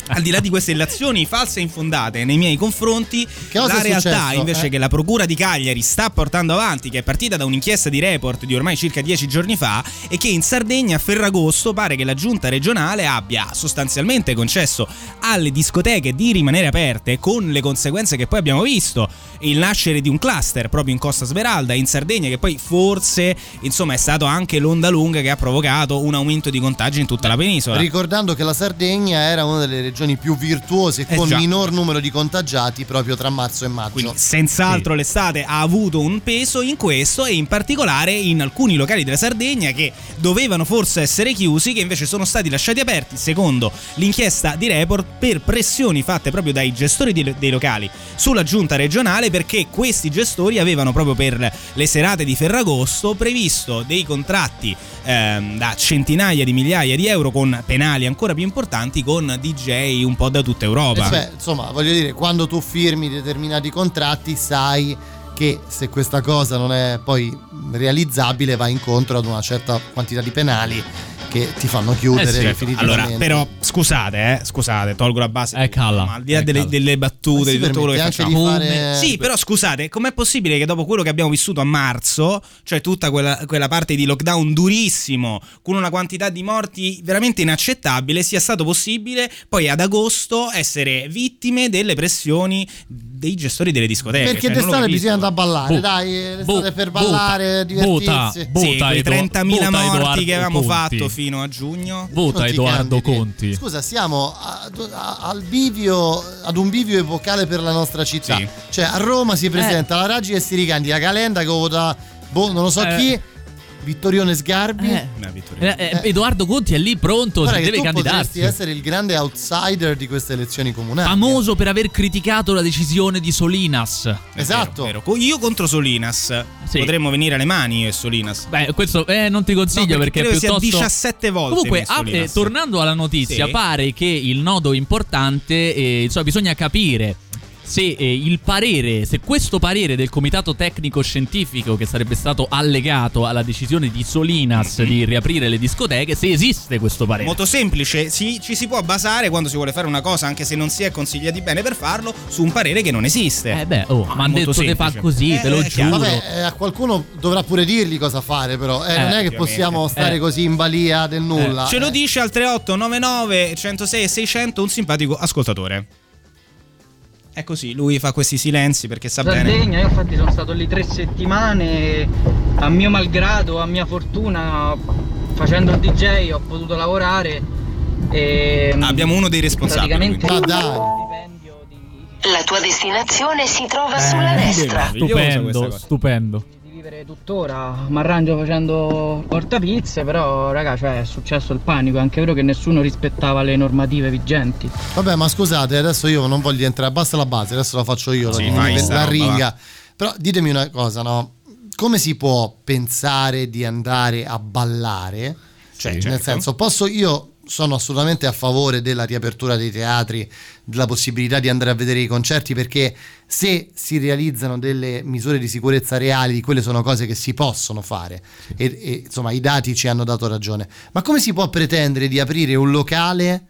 Al di là di queste illazioni false e infondate nei miei confronti, la realtà successo? invece Eh? che la Procura di Cagliari sta portando avanti, che è partita da un'inchiesta di report di ormai circa dieci giorni fa, è che in Sardegna a Ferragosto pare che la giunta regionale abbia sostanzialmente concesso alle discoteche di rimanere aperte con le conseguenze che poi abbiamo visto, il nascere di un cluster proprio in Costa Smeralda, in Sardegna, che poi forse insomma è stato anche l'onda lunga che ha provocato un aumento di contagi in tutta la penisola. Ricordando che la Sardegna era una delle regioni più virtuose Eh con già. minor numero di contagiati proprio tra marzo e maggio. Quindi senz'altro l'estate ha avuto un peso in questo e in particolare in alcuni locali della Sardegna che dovevano forse essere chiusi, che invece sono stati lasciati aperti, secondo l'inchiesta di Report, per pressioni fatte proprio dai gestori dei locali sulla giunta regionale perché questi gestori avevano proprio per le serate di Ferragosto previsto dei contratti ehm, da centinaia di migliaia di euro con penali ancora più importanti con Un po' da tutta Europa. Eh, cioè, insomma, voglio dire, quando tu firmi determinati contratti, sai che se questa cosa non è poi realizzabile, va incontro ad una certa quantità di penali che ti fanno chiudere Eh sì, definitivamente. Allora, però scusate, eh, scusate, tolgo la base. Eh, calla. Ma al di là Eh, delle, delle battute, di tutto quello che facciamo. di fare- Sì, però scusate, com'è possibile che dopo quello che abbiamo vissuto a marzo, cioè tutta quella, quella parte di lockdown durissimo, con una quantità di morti veramente inaccettabile, sia stato possibile poi ad agosto essere vittime delle pressioni dei gestori delle discoteche? Perché Cioè, d'estate bisogna andare a ballare, Bu- dai, l'estate bu- per ballare, divertirsi. Vota, Sì, vota, quei Edo- 30.000 vota morti Edoardo che avevamo Conti. fatto fino a giugno. Vota Edoardo candidi. Conti. Scusa, siamo a- a- al bivio, ad un bivio epocale per la nostra città. Sì. Cioè, a Roma si presenta la Raggi e si ricandida Calenda che vota, boh, non lo so Eh. chi. Vittorione Sgarbi. Eh, eh, Edoardo Conti è lì pronto, Guarda si deve tu candidarsi. potresti essere il grande outsider di queste elezioni comunali. Famoso per aver criticato la decisione di Solinas. Esatto. Vero. Io contro Solinas. Potremmo venire alle mani io e Solinas. Beh, questo eh, non ti consiglio No, perché, credo sia piuttosto 17 volte Comunque, messo ah, eh, tornando alla notizia, Sì. pare che il nodo importante, eh, insomma, bisogna capire se eh, il parere, se questo parere del comitato tecnico scientifico che sarebbe stato allegato alla decisione di Solinas di riaprire le discoteche, se esiste questo parere. Molto semplice, si- ci si può basare quando si vuole fare una cosa, anche se non si è consigliati bene per farlo, su un parere che non esiste. Eh beh, oh, ma han molto detto che fa semplice. così, te lo Eh, chiaro. giuro. Vabbè, eh, a qualcuno dovrà pure dirgli cosa fare, però. Eh, Eh, non è che possiamo stare Eh. così in balia del nulla. Ce lo dice al 3899 106 e 600 un simpatico ascoltatore. È così, lui fa questi silenzi perché sa bene. Sardegna, io infatti sono stato lì tre settimane, a mio malgrado, a mia fortuna, facendo il DJ ho potuto lavorare e... Ah, Abbiamo uno dei responsabili. Praticamente... quindi. La tua destinazione si trova sulla destra. Stupendo, stupendo. Vivere tuttora, mi arrangio facendo portapizze, però raga, cioè, è successo il panico, è anche vero che nessuno rispettava le normative vigenti. Vabbè, ma scusate, adesso io non voglio entrare. Basta la base, adesso la faccio io. Sì, la, la ringa. va. Però ditemi una cosa, no? Come si può pensare di andare a ballare? Cioè, Sì, nel certo. senso, posso io sono assolutamente a favore della riapertura dei teatri, della possibilità di andare a vedere i concerti, perché se si realizzano delle misure di sicurezza reali, quelle sono cose che si possono fare. E, e, insomma, i dati ci hanno dato ragione. Ma come si può pretendere di aprire un locale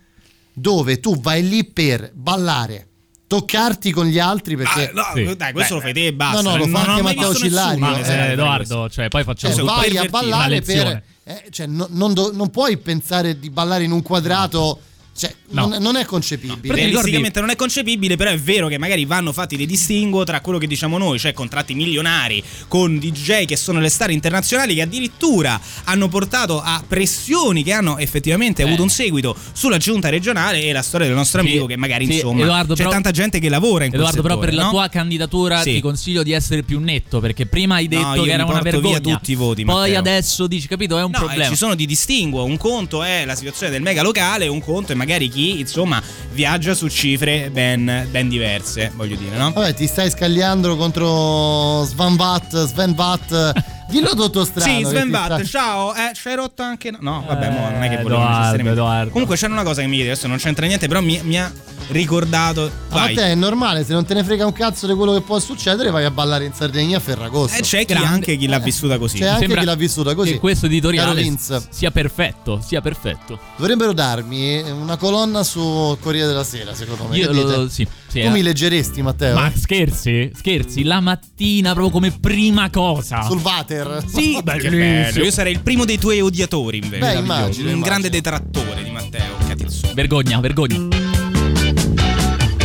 dove tu vai lì per ballare? Toccarti con gli altri perché Ah, no, dai, questo lo fai te e basta. No, no, lo fa anche Matteo Cillario. eh. di Edoardo, cioè, poi facciamo Cioè, vai a ballare per eh, cioè, no- non, do- non puoi pensare di ballare in un quadrato cioè, No. non, non è concepibile Realisticamente non è concepibile, però è vero che magari vanno fatti dei distinguo tra quello che diciamo noi, cioè contratti milionari con DJ che sono le star internazionali che addirittura hanno portato a pressioni che hanno effettivamente avuto un seguito sulla giunta regionale e la storia del nostro Sì, amico che magari sì, insomma Edoardo, c'è però- tanta gente che lavora in quel Edoardo, però settore, per la no? tua candidatura Sì. ti consiglio di essere più netto perché prima hai detto No, che era una vergogna. tutti i voti, Poi Matteo. adesso dici, capito, è un No, eh, problema. ci sono di distinguo. Un conto è la situazione del mega locale, un conto è magari chi, insomma, viaggia su cifre ben, ben diverse, voglio dire, no? Vabbè, ti stai scagliando contro Sven Vatt, Sven Vatt. Dillo tutto strano. Sì, Sven Vatt, sta- ciao. Eh, ci hai rotto anche. No, no vabbè, mo non è che volevo Edoardo. Comunque c'era una cosa che mi chiede, adesso non c'entra niente, però mi, mi ha ricordato. Ma a Vai. te è normale, se non te ne frega un cazzo di quello che può succedere, vai a ballare in Sardegna a Ferragosto. E c'è chi anche chi l'ha vissuta così. C'è anche chi l'ha vissuta così. Che questo editoriale Vince. sia perfetto, sia perfetto. Dovrebbero darmi una colonna su Corriere della Sera, secondo me. Io lo- sì, sì, tu eh. mi leggeresti, Matteo? Ma scherzi? Scherzi? La mattina proprio come prima cosa. Sul Vater? Sì, bello. Io sarei il primo dei tuoi odiatori, invece. Beh, immagino, Un immagino. grande detrattore di Matteo Catizzo. Vergogna, vergogna.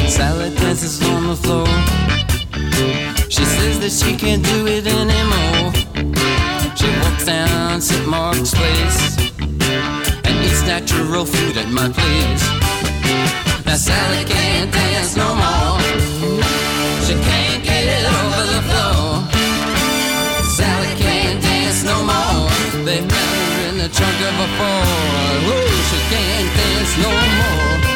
Salad dances on the floor. She says that she can't do it anymore. She walks down St. Mark's Place and eats natural food at my place. Now Sally can't dance no more. She can't get it over the floor. Sally can't dance no more. They found her in the trunk of a Ford. Whoa, she can't dance no more.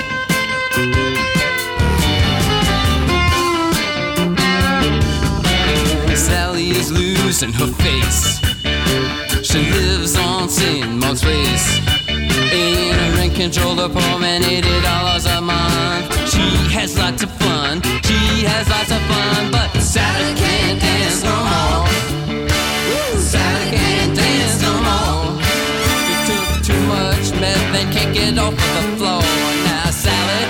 Sally is losing her face. She lives on St. Mark's Place. In a rent controlled apartment, eighty dollars a month. She has lots of fun. She has lots of fun, but Sally can't dance no more. Sally can't dance no more. She took too much meth and can't get off of the floor. Now Sally,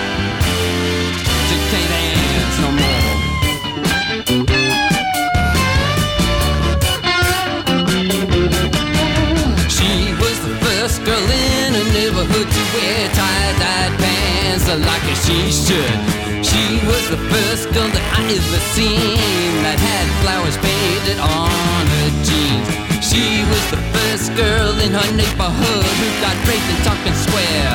her like she should. She was the first girl that I ever seen that had flowers painted on her jeans. She was the first girl in her neighborhood who got raped in Tompkins Square.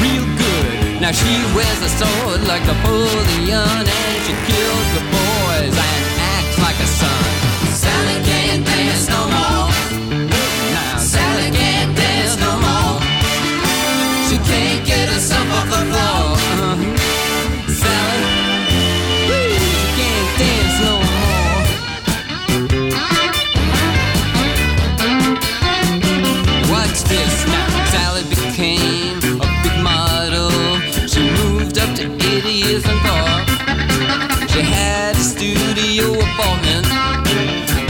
Real good. Now she wears a sword like a bullion and she kills the boys and acts like a son. Sally can't dance no more. Sally can't dance no more. She can't get up off the floor. Can't dance no more. Watch this now. Sally became a big model. She moved up to 80 years and she had a studio apartment.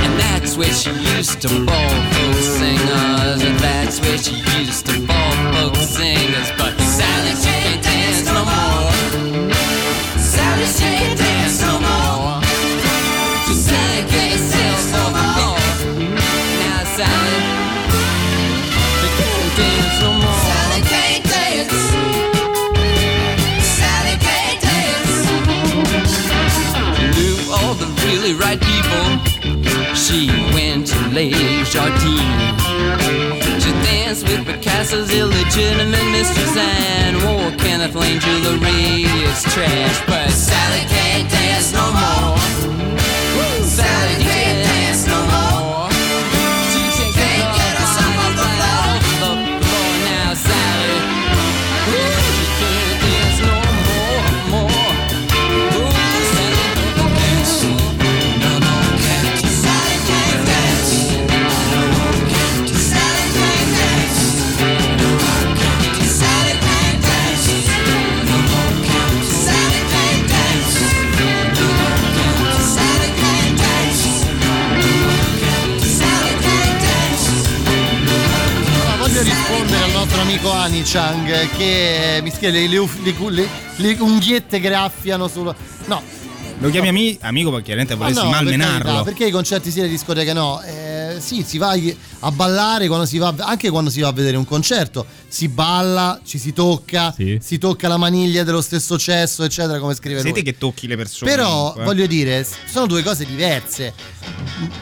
And that's where she used to ball folk singers. And that's where she used to ball folk singers. People. She went to Les Jardines. She danced with Picasso's illegitimate mistress and wore Kenneth. It's trash, but Sally can't dance no more. Sally can't al nostro amico Ani Chang che mi scrive le, le, le, le- unghiette graffiano sullo. No. Lo chiami ami- amico perché chiaramente volessi no, per malmenarlo. carità, perché i concerti sì le discoteche no? Eh, sì, si va a ballare quando si va, anche quando si va a vedere un concerto. Si balla, ci si tocca, si tocca la maniglia dello stesso cesso, eccetera, come scrive Sei lui. che tocchi le persone. Però comunque, eh. voglio dire, sono due cose diverse.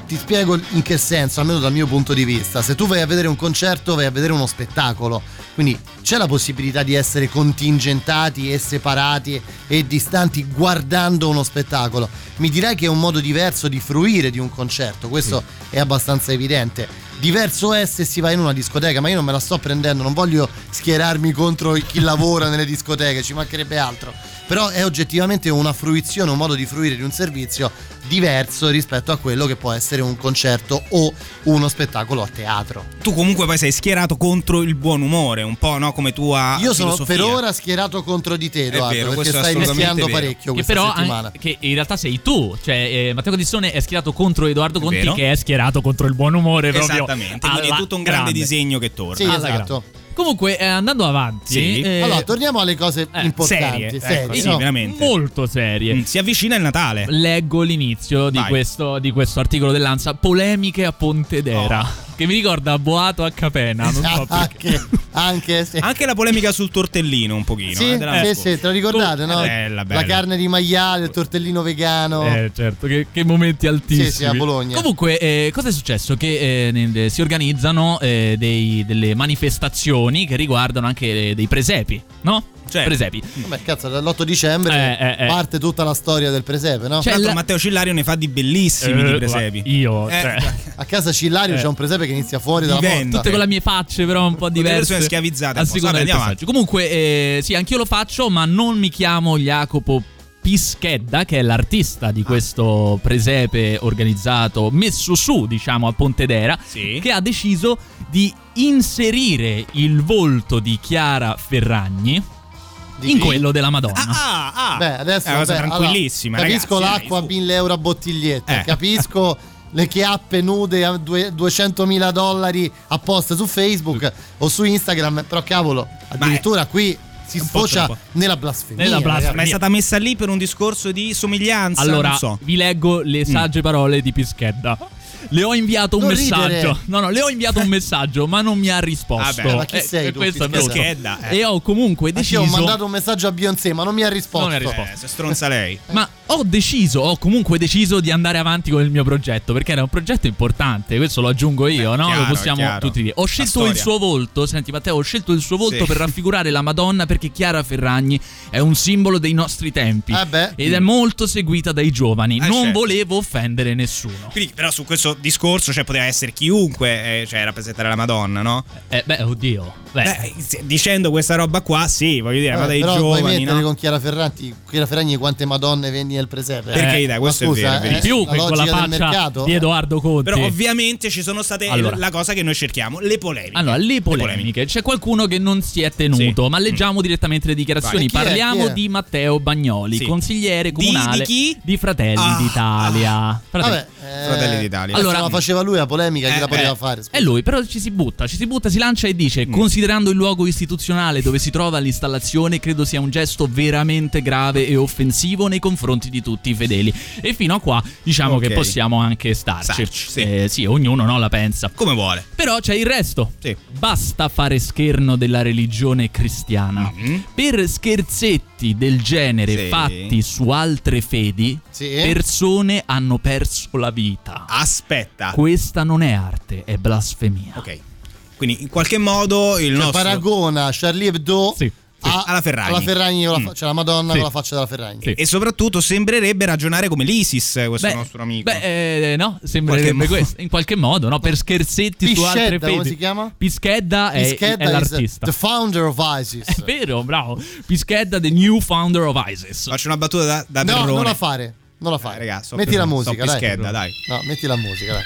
Ti spiego in che senso, almeno dal mio punto di vista. Se tu vai a vedere un concerto, vai a vedere uno spettacolo. Quindi c'è la possibilità di essere contingentati e separati e distanti guardando uno spettacolo. Mi dirai che è un modo diverso di fruire di un concerto, questo è abbastanza evidente. Diverso è se si va in una discoteca, ma io non me la sto prendendo, non voglio schierarmi contro chi lavora nelle discoteche, ci mancherebbe altro. Però è oggettivamente una fruizione, un modo di fruire di un servizio diverso rispetto a quello che può essere un concerto o uno spettacolo a teatro. Tu comunque poi sei schierato contro il buon umore, un po' no? come tua Io sono filosofia. per ora schierato contro di te, Edoardo, vero, perché stai vero. parecchio Che questa però settimana. an- che in realtà sei tu, cioè eh, Matteo Codissone è schierato contro Edoardo Conti che è schierato contro il buon umore proprio. Esattamente, quindi è tutto un grande grande. disegno che torna. Sì, esatto. grande. Comunque, eh, andando avanti, Sì. eh, allora, torniamo alle cose importanti, serie, serie, ecco, sì, no? veramente. molto serie. Mm, Si avvicina il Natale. Leggo l'inizio di questo, di questo articolo dell'Ansa, polemiche a Pontedera, Oh. che mi ricorda Boato a Capena, non so perché. anche, anche, sì. Anche la polemica sul tortellino un pochino. Sì, eh, sì, sì, te lo ricordate, no? Bella, bella. La carne di maiale, il tortellino vegano. Eh, certo, che, che momenti altissimi. Sì, sì, a Bologna. Comunque, eh, cosa è successo? Che eh, nel- si organizzano eh, dei- delle manifestazioni che riguardano anche eh, dei presepi, no? Certo. Presepi. Vabbè, cazzo, dall'8 dicembre Eh, eh, eh. parte tutta la storia del presepe, no? Tra l'altro la- Matteo Cillario ne fa di bellissimi Eh, di presepi. ma Io, Eh, cioè, A casa Cillario Eh. c'è un presepe che inizia fuori dalla Vivente. porta. tutte con le mie facce, però un po' diverse. persone schiavizzate Vabbè, andiamo passaggio. Comunque, eh, sì, anch'io lo faccio, ma non mi chiamo Jacopo. Pischedda, che è l'artista Ah. di questo presepe organizzato, messo su, diciamo, a Pontedera, Sì. che ha deciso di inserire il volto di Chiara Ferragni Di in chi? quello della Madonna. Ah, ah. Beh, adesso è una cosa vabbè, tranquillissima. allora, capisco ragazzi, l'acqua a dai, 1000 euro a bottiglietta, Eh. capisco le chiappe nude a due- 200.000 dollari a post su Facebook o su Instagram, però cavolo, addirittura qui si sfocia nella blasfemia. Nella blasfemia. ragazzi. Ma è stata messa lì per un discorso di somiglianza? Allora, non so. vi leggo le sagge parole di Pischedda. Le ho inviato un Non messaggio. ridere. No, no, le ho inviato un messaggio, ma non mi ha risposto. Vabbè, ma chi sei e tu, questo è. Pischedda, eh. E ho comunque Anche deciso. io ho mandato un messaggio a Beyoncé, ma non mi ha risposto. Non mi ha risposto. Eh, se stronza lei. Ma ho deciso, ho comunque deciso di andare avanti con il mio progetto perché era un progetto importante, questo lo aggiungo io, no? chiaro, lo possiamo chiaro. tutti dire. Ho scelto il suo volto, senti Matteo, ho scelto il suo volto Sì. per raffigurare la Madonna perché Chiara Ferragni è un simbolo dei nostri tempi Eh beh. ed è molto seguita dai giovani. Eh, non certo. volevo offendere nessuno. Quindi, però, su questo discorso, cioè, poteva essere chiunque, eh, cioè, rappresentare la Madonna, no? Eh, beh, oddio. Beh, Beh, dicendo questa roba qua, sì, voglio dire, Eh, ma dei però giovani, no? con Chiara Ferragni, Chiara Ferragni quante madonne vendi nel presepe. Per Eh, questo è scusa, vero, è eh, verissimo. più la che con la faccia mercato. di Edoardo Conti. Però ovviamente ci sono state Allora. la cosa che noi cerchiamo, le polemiche. Allora, le polemiche. C'è qualcuno che non si è tenuto, Sì. ma leggiamo direttamente le dichiarazioni. È? Parliamo è? di Matteo Bagnoli, Sì. consigliere Di- comunale di chi? di Fratelli Ah, d'Italia. Fratelli, Vabbè, eh, Fratelli d'Italia. Allora, la faceva lui la polemica, chi Eh, la poteva eh, fare? È lui, però ci si butta, ci si butta, si lancia e dice: Mm. Considerando il luogo istituzionale dove si trova l'installazione, credo sia un gesto veramente grave e offensivo nei confronti di tutti i fedeli. E fino a qua diciamo Ok. che possiamo anche starci. Starci, sì. Eh, sì, ognuno no, la pensa. Come vuole. Però c'è il resto. Sì. Basta fare scherno della religione cristiana. Per scherzetti del genere. Sì. fatti su altre fedi, Sì. persone hanno perso la vita. Aspetta. Questa non è arte, è blasfemia. Ok. Quindi in qualche modo il Cioè, nostro paragona Charlie Hebdo a- alla Ferragni. alla Ferragni la Mm. fa- cioè la Madonna Sì. con la faccia della Ferragni. E soprattutto sembrerebbe ragionare come l'ISIS, questo Beh, nostro amico. Beh, eh, no, sembrerebbe Qualche questo. In qualche modo, no? Per scherzetti su altre Pischedda, fedi. come si chiama? Pischedda è, Pischedda è is l'artista. the founder of ISIS. È vero, bravo. Pischedda, the new founder of ISIS. Faccio una battuta da, da No, terrone. non la fare. Non la fare. Eh, raga, so metti per- la musica, dai. Pischedda, dai. No, metti la musica, dai.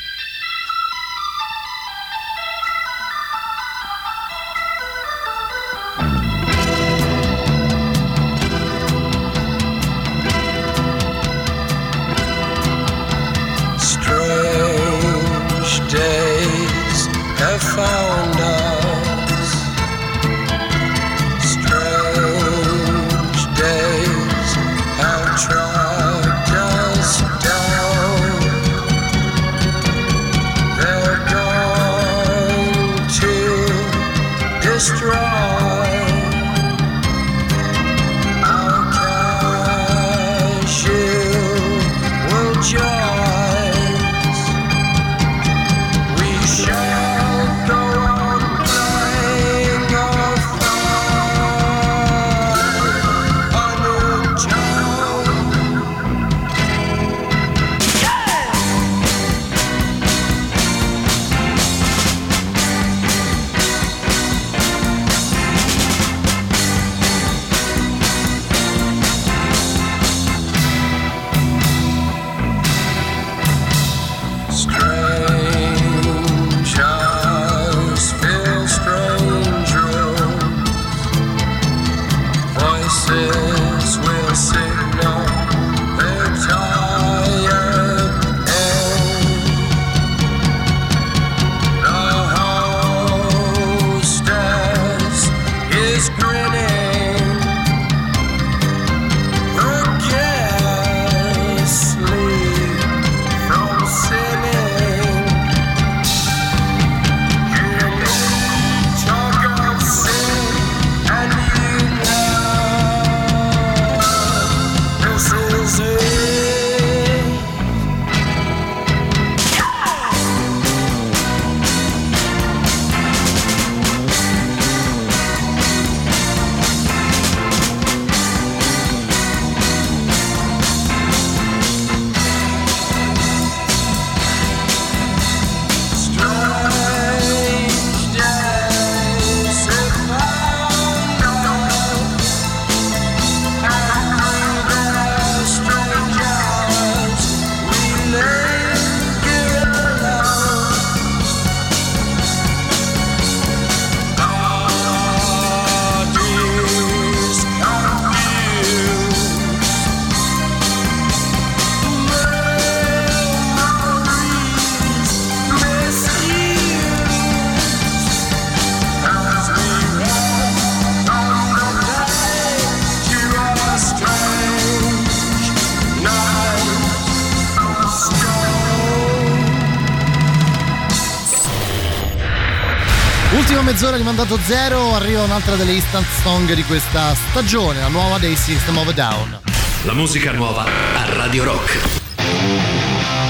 Mandato zero, arriva un'altra delle instant song di questa stagione, la nuova dei System of Down. La musica nuova a Radio Rock.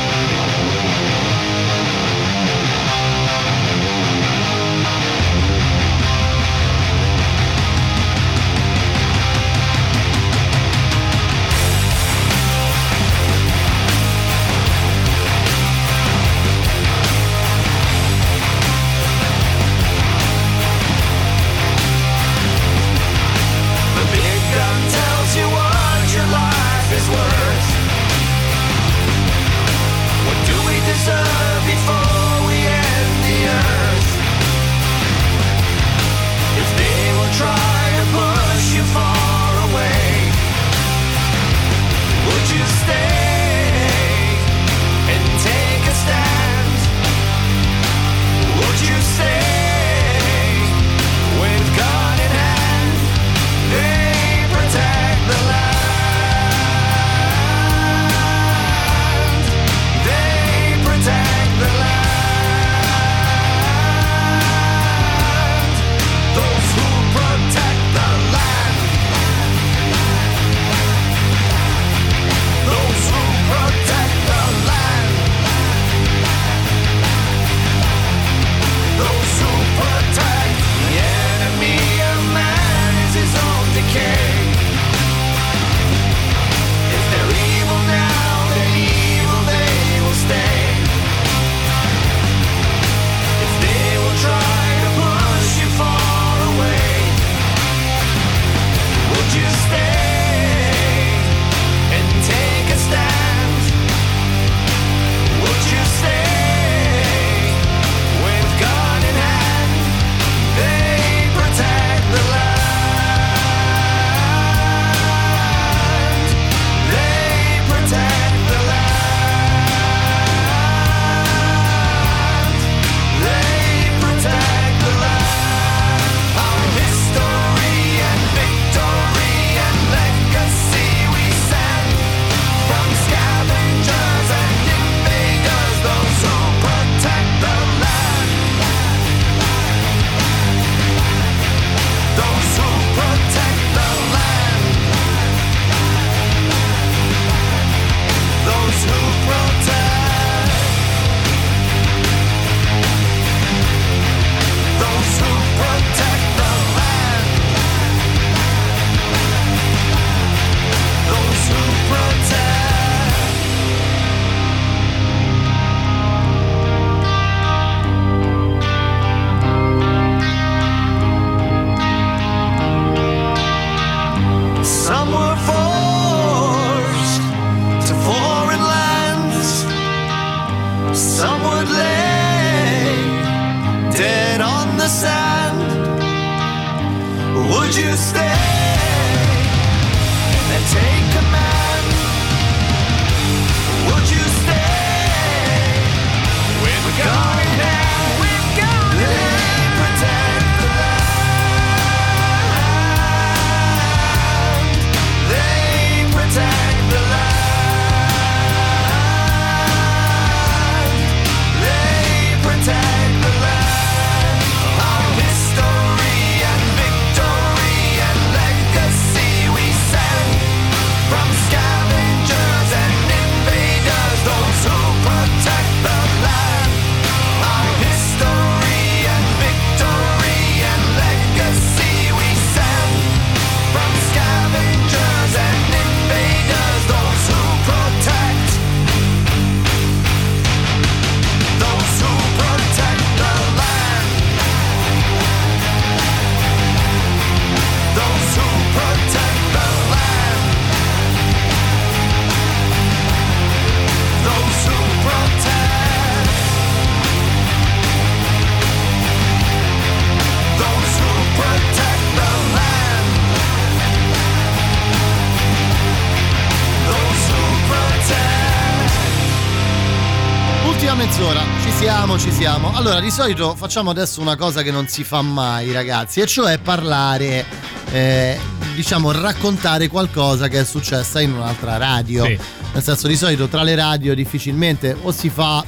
Allora, di solito facciamo adesso una cosa che non si fa mai, ragazzi, e cioè parlare, eh, diciamo, raccontare qualcosa che è successa in un'altra radio. Sì. Nel senso, di solito tra le radio difficilmente o si fa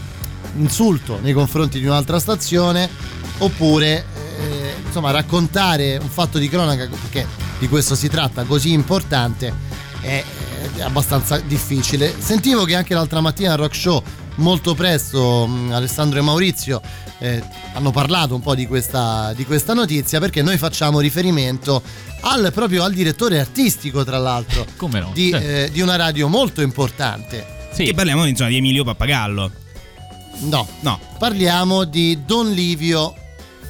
insulto nei confronti di un'altra stazione, oppure, eh, insomma, raccontare un fatto di cronaca, perché di questo si tratta, così importante, è è abbastanza difficile. Sentivo che anche l'altra mattina al Rock Show, molto presto, mh, Alessandro e Maurizio eh, hanno parlato un po' di questa, di questa notizia perché noi facciamo riferimento al, proprio al direttore artistico, tra l'altro, Come no? di, eh, di una radio molto importante. Che parliamo insomma, di Emilio Pappagallo. No, no. Parliamo di Don Livio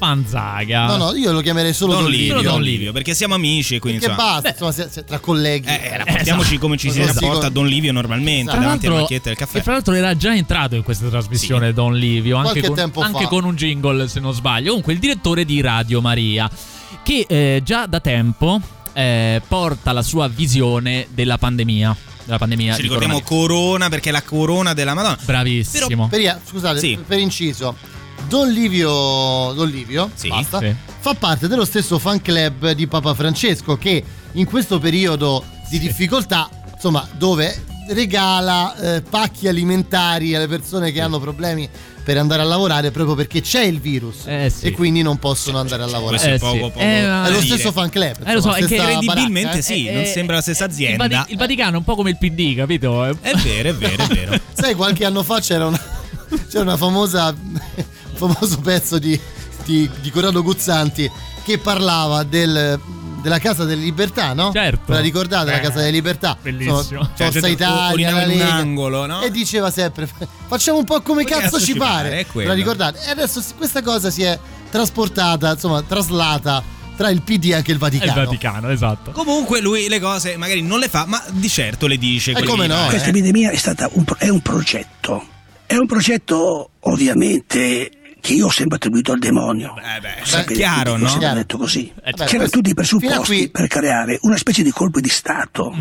Fanzaga. No, no, io lo chiamerei solo Don Don, Livio, Livio. Don Livio, perché siamo amici e quindi Che insomma, basta, insomma, se- se- tra colleghi. eh, rapportiamoci come ci si Esatto. rapporta Don Livio normalmente Tra davanti alla l'altro, macchietta del caffè. e fra l'altro era già entrato in questa trasmissione Don Livio, anche, con, tempo fa. anche con un jingle se non sbaglio. Comunque il direttore di Radio Maria, che eh, già da tempo eh, porta la sua visione della pandemia. Della pandemia Ci di ricordiamo. Corona perché è la corona della Madonna. Bravissimo. Per- scusate, Sì. per inciso, Don Livio, Don Livio basta, sì. fa parte dello stesso fan club di Papa Francesco che in questo periodo di difficoltà, insomma, dove regala eh, pacchi alimentari alle persone che hanno problemi per andare a lavorare proprio perché c'è il virus Eh, sì. e quindi non possono andare a lavorare. Questo è Eh, poco, sì. poco Eh, è lo stesso fan club. Eh, lo so, insomma, è che Credibilmente baracca, eh. sì, Eh, non eh, sembra la stessa Il, azienda. Vati- il Vaticano è un po' come il PD, capito? È vero, è vero, è vero. Sai, qualche anno fa c'era una, c'era una famosa, famoso pezzo di, di, di Corrado Guzzanti che parlava del, della Casa delle Libertà, no? Certo. Ve la ricordate la Eh, Casa delle Libertà? bellissimo. Insomma, Cioè, Forza Italia, la Lega. angolo, no? E diceva sempre facciamo un po' come Come cazzo, ci pare. Ve la ricordate? E adesso questa cosa si è trasportata, insomma, traslata tra il PD e anche il È il Vaticano. Vaticano, esatto. Comunque lui le cose magari non le fa, ma di certo le dice. E come no, eh. Questa epidemia è stata un, pro- è un progetto. È un progetto ovviamente che io ho sempre attribuito al demonio. Eh beh, è Sapete, chiaro, no? ha detto così. Vabbè, C'erano questo- tutti i presupposti qui- per creare una specie di colpo di Stato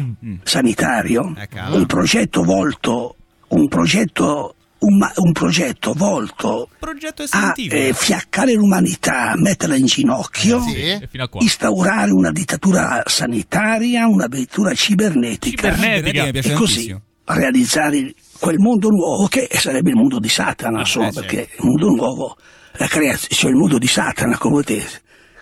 sanitario, Eh, cavolo. un progetto volto, un progetto, un, un progetto volto Progetto a eh, fiaccare l'umanità, metterla in ginocchio, Sì. E a qua. instaurare una dittatura sanitaria, una dittatura cibernetica Cibernetica. e così realizzare quel mondo nuovo che sarebbe il mondo di Satana, insomma, eh, sì. perché il mondo nuovo, la creazione, cioè il mondo di Satana, come volete,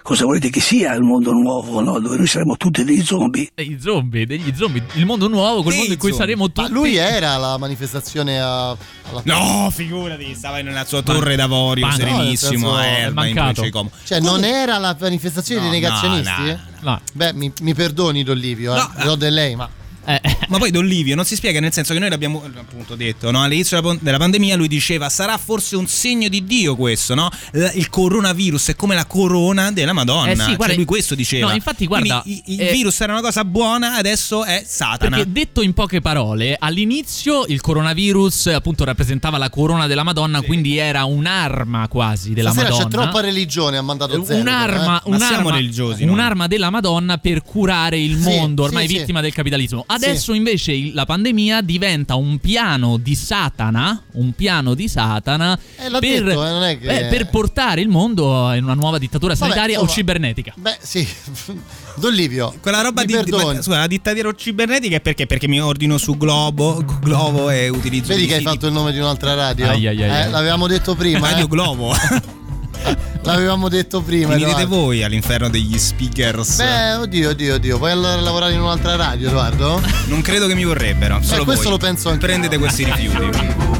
cosa volete che sia il mondo nuovo, no? dove noi saremo tutti dei zombie. I zombie, degli zombie, il mondo nuovo, quel Dei mondo in cui zombie. saremo Ma tutti. lui era alla manifestazione a- alla No, figurati, stava nella sua torre d'avorio, Ma no, serenissimo, nel senso, a è Elba, in provincia di Como. Cioè, non era la manifestazione No, dei negazionisti? no, no, No. Beh, mi, mi perdoni, Don Livio, eh. No, di lei, ma. Eh, Ma poi Don Livio non si spiega nel senso che noi l'abbiamo appunto detto, no? all'inizio della, pandemia lui diceva sarà forse un segno di Dio questo, no? L- Il coronavirus è come la corona della Madonna, Eh sì, Cioè, guarda- lui questo diceva. No, infatti, guarda, Quindi i- il eh, virus era una cosa buona, adesso è Satana. Perché detto in poche parole, all'inizio il coronavirus appunto rappresentava la corona della Madonna, quindi era un'arma quasi della Stasera Madonna. c'è troppa religione, ha mandato zero. un'arma, eh. Ma siamo un'arma, un'arma della Madonna per curare il Sì, mondo, ormai sì, vittima sì. del capitalismo. Adesso invece il- la pandemia diventa un piano di Satana, un piano di Satana Eh, per, detto, eh, non è che- eh, per portare il mondo in una nuova dittatura Vabbè, sanitaria o insomma, cibernetica. Beh, sì. Don Livio. Quella roba di, di- scusa, la dittatura cibernetica è perché? Perché mi ordino su Globo, Globo e utilizzo Vedi che hai siti- fatto il nome di un'altra radio? Ai, ai, ai, Eh, ai. L'avevamo detto prima. Radio eh. Globo. L'avevamo detto prima. Finirete Edoardo. voi all'inferno degli speakers. Beh, oddio, oddio, oddio. Vuoi allora lavorare in un'altra radio, Edoardo? Non credo che mi vorrebbero. Solo questo voi. lo penso anch'io. Prendete questi rifiuti.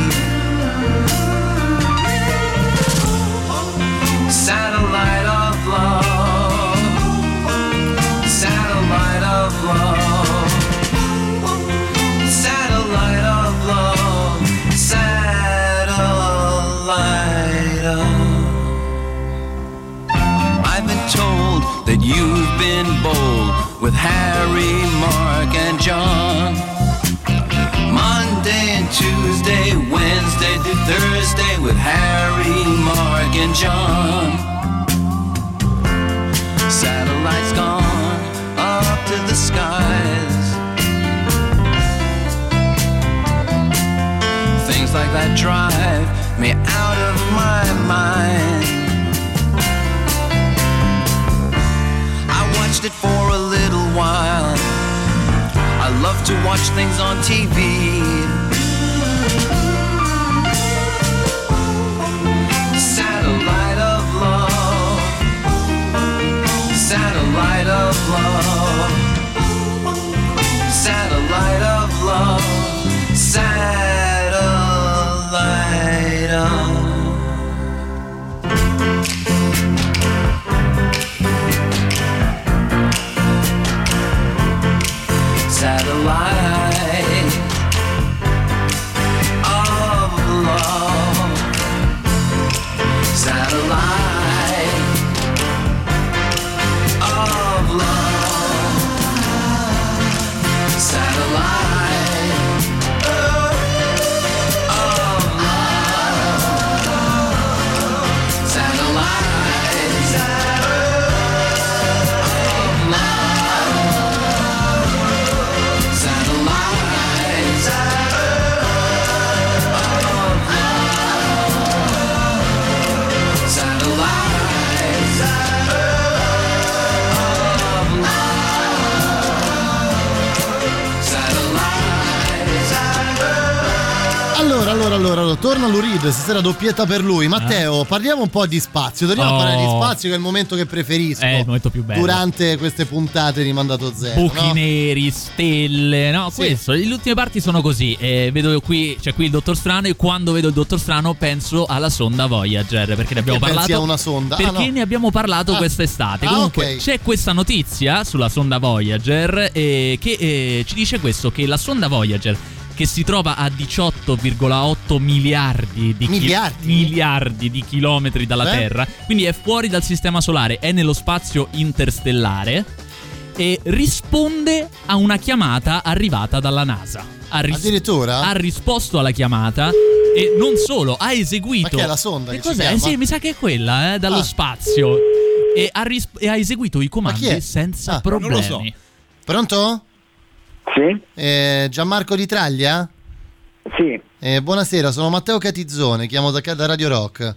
With Harry, Mark, and John. Monday and Tuesday, Wednesday to Thursday with Harry, Mark, and John. Satellites gone up to the skies. Things like that drive me out of my mind. I watched it for a while. I love to watch things on TV. Satellite of love. Satellite of love. Satellite of love. Alive. Allora, allora, allora, torna Lurid, stasera doppietta per lui. Matteo, parliamo un po' di spazio. Torniamo Oh. a parlare di spazio, che è il momento che preferisco. È il momento più bello. Durante queste puntate di Mandato Zero. Buchi no? neri, stelle, no, Sì. questo. Le ultime parti sono così. Eh, vedo qui, c'è qui il dottor Strano. E quando vedo il dottor Strano, penso alla sonda Voyager. Perché ne abbiamo Che pensi parlato. a una sonda? Ah, Perché no. ne abbiamo parlato Ah. quest'estate. Ah, Comunque, ok. c'è questa notizia sulla sonda Voyager eh, che eh, ci dice questo: che la sonda Voyager. Che si trova a 18,8 miliardi di, chi- Miliardi? miliardi di chilometri dalla Eh? Terra. Quindi è fuori dal sistema solare, è nello spazio interstellare e risponde a una chiamata arrivata dalla NASA. Ha ris- Addirittura? Ha risposto alla chiamata e non solo, ha eseguito. Ma che è la sonda Che cos'è? chiama? Sì, mi sa che è quella, eh, dallo Ah. spazio. E ha, ris- e ha eseguito i comandi senza Ah, problemi. non lo so. Pronto? Sì. Gianmarco di Traglia? Sì. Eh, buonasera, sono Matteo Catizzone, chiamo da, da Radio Rock.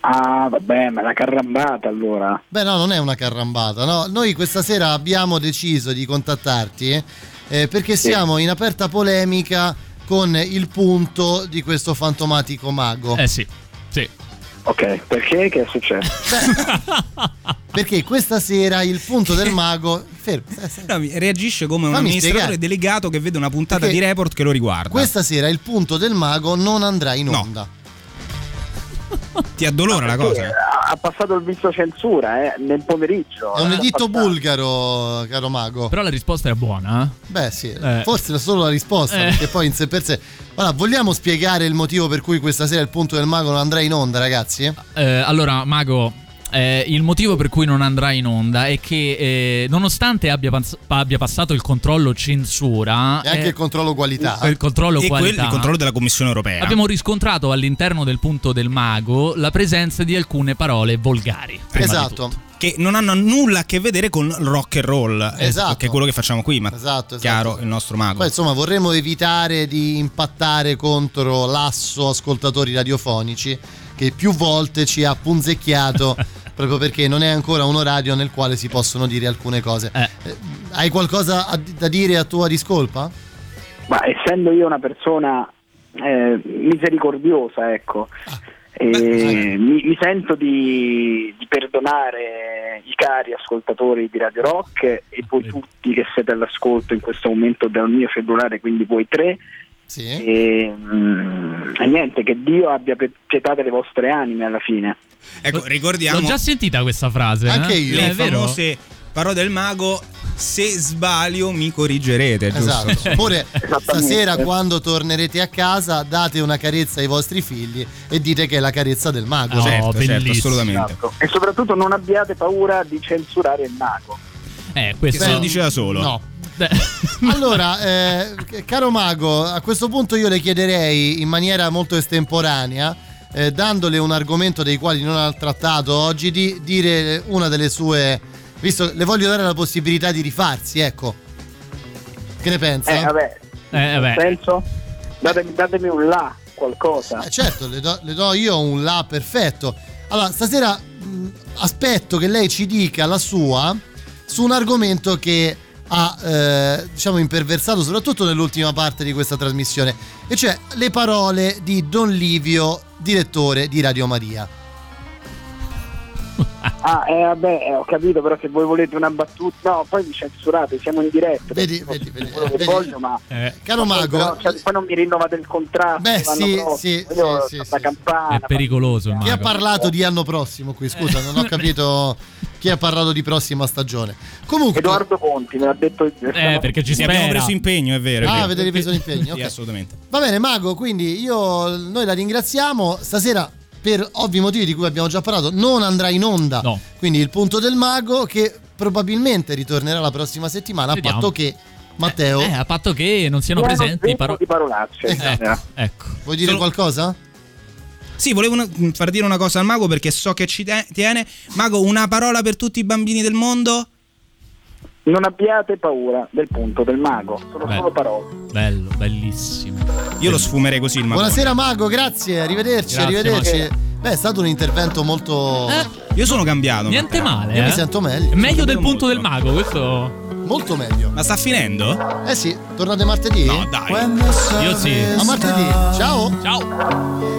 Ah, vabbè, ma la carrambata allora. Beh, no, non è una carrambata. No? Noi questa sera abbiamo deciso di contattarti eh, perché Sì. siamo in aperta polemica con il punto di questo fantomatico mago. Eh sì, sì. Ok, perché? Che è successo? Perché questa sera il punto del mago. Fermo. No, reagisce come un Fammi amministratore spiegare. delegato che vede una puntata Perché di report che lo riguarda. Questa sera il punto del mago non andrà in onda. Ti addolora la cosa? ha passato il visto censura eh, nel pomeriggio. È un Eh, editto bulgaro, caro mago. Però la risposta era buona. eh? Beh, sì, Eh. forse è solo la risposta, Eh. perché poi in sé per sé. Allora, vogliamo spiegare il motivo per cui questa sera il punto del mago non andrà in onda, ragazzi? Eh, allora, Mago, eh, il motivo per cui non andrà in onda è che eh, nonostante abbia, pans- abbia passato il controllo censura E anche eh, il controllo qualità. il controllo e quel- qualità il controllo della Commissione europea. abbiamo riscontrato all'interno del punto del mago la presenza di alcune parole volgari. Esatto. che non hanno nulla a che vedere con rock and roll, eh, Esatto. che è quello che facciamo qui, ma Esatto, esatto. chiaro il nostro mago. Poi insomma vorremmo evitare di impattare contro l'asso ascoltatori radiofonici che più volte ci ha punzecchiato proprio perché non è ancora un orario nel quale si possono dire alcune cose. Eh, hai qualcosa a- da dire a tua discolpa? Ma essendo io una persona eh, misericordiosa, ecco, eh, mi, mi sento di, di perdonare i cari ascoltatori di Radio Rock e voi tutti che siete all'ascolto in questo momento dal mio cellulare, quindi voi tre. E, mm, e niente, che Dio abbia pietà delle vostre anime alla fine. Ecco, ricordiamo L'ho già sentita questa frase. eh? le È vero? famose parole del mago. Se sbaglio mi corrigerete? Esatto. Oppure stasera quando tornerete a casa date una carezza ai vostri figli e dite che è la carezza del mago. Oh, Certo, certo, assolutamente. Esatto. E soprattutto non abbiate paura di censurare il mago. Eh, questo se lo dice da solo. No. Allora, eh, caro mago, a questo punto io le chiederei in maniera molto estemporanea, eh, dandole un argomento dei quali non ha trattato oggi, di dire una delle sue. Visto le voglio dare la possibilità di rifarsi, ecco. Che ne pensa? Eh, vabbè, Eh, vabbè. senso, datemi, datemi un là, qualcosa. Eh, certo, le do, le do io un là perfetto. Allora, stasera mh, aspetto che lei ci dica la sua su un argomento che ha, eh, diciamo, imperversato soprattutto nell'ultima parte di questa trasmissione, e cioè le parole di Don Livio, direttore di Radio Maria. Ah, eh, vabbè, eh, ho capito, però se voi volete una battuta, no, poi mi censurate, siamo in diretta. Vedi, vedi, vedi, quello che vedi. voglio, ma Caro ma poi, mago, però, cioè, poi non mi rinnovate il contratto. Beh, sì, prossimo. sì, Io sì, sì, la sì. campana. È pericoloso il chi ha parlato di anno prossimo qui? Scusa, non ho capito chi ha parlato di prossima stagione. Comunque, Edoardo Conti me l'ha detto. Eh, perché ci Sì, abbiamo spera. preso impegno, è vero. è Ah, vero. avete ripreso l'impegno, Sì, ok. assolutamente. Va bene, Mago, quindi io, noi la ringraziamo. Stasera, per ovvi motivi di cui abbiamo già parlato, non andrà in onda. No. Quindi il punto del Mago, che probabilmente ritornerà la prossima settimana, Vediamo. a patto che Matteo. Eh, a patto che non siano Pieno presenti paro- di parolacce. Ecco. Ecco. Vuoi dire Solo- qualcosa? Sì, volevo una- far dire una cosa al mago perché so che ci te- tiene. Mago, una parola per tutti i bambini del mondo? Non abbiate paura del punto del mago, sono Beh. solo parole. Bello, bellissimo. Io lo sfumerei così il mago. Buonasera, Mago, grazie, arrivederci, Grazie, arrivederci. Mago. Beh, è stato un intervento molto. Io sono cambiato. Niente male. Io eh. mi sento meglio. Meglio del punto del mago, questo. Molto meglio. Ma sta finendo? Eh sì, tornate martedì? No, dai. Io sì. A martedì. Ciao. Ciao.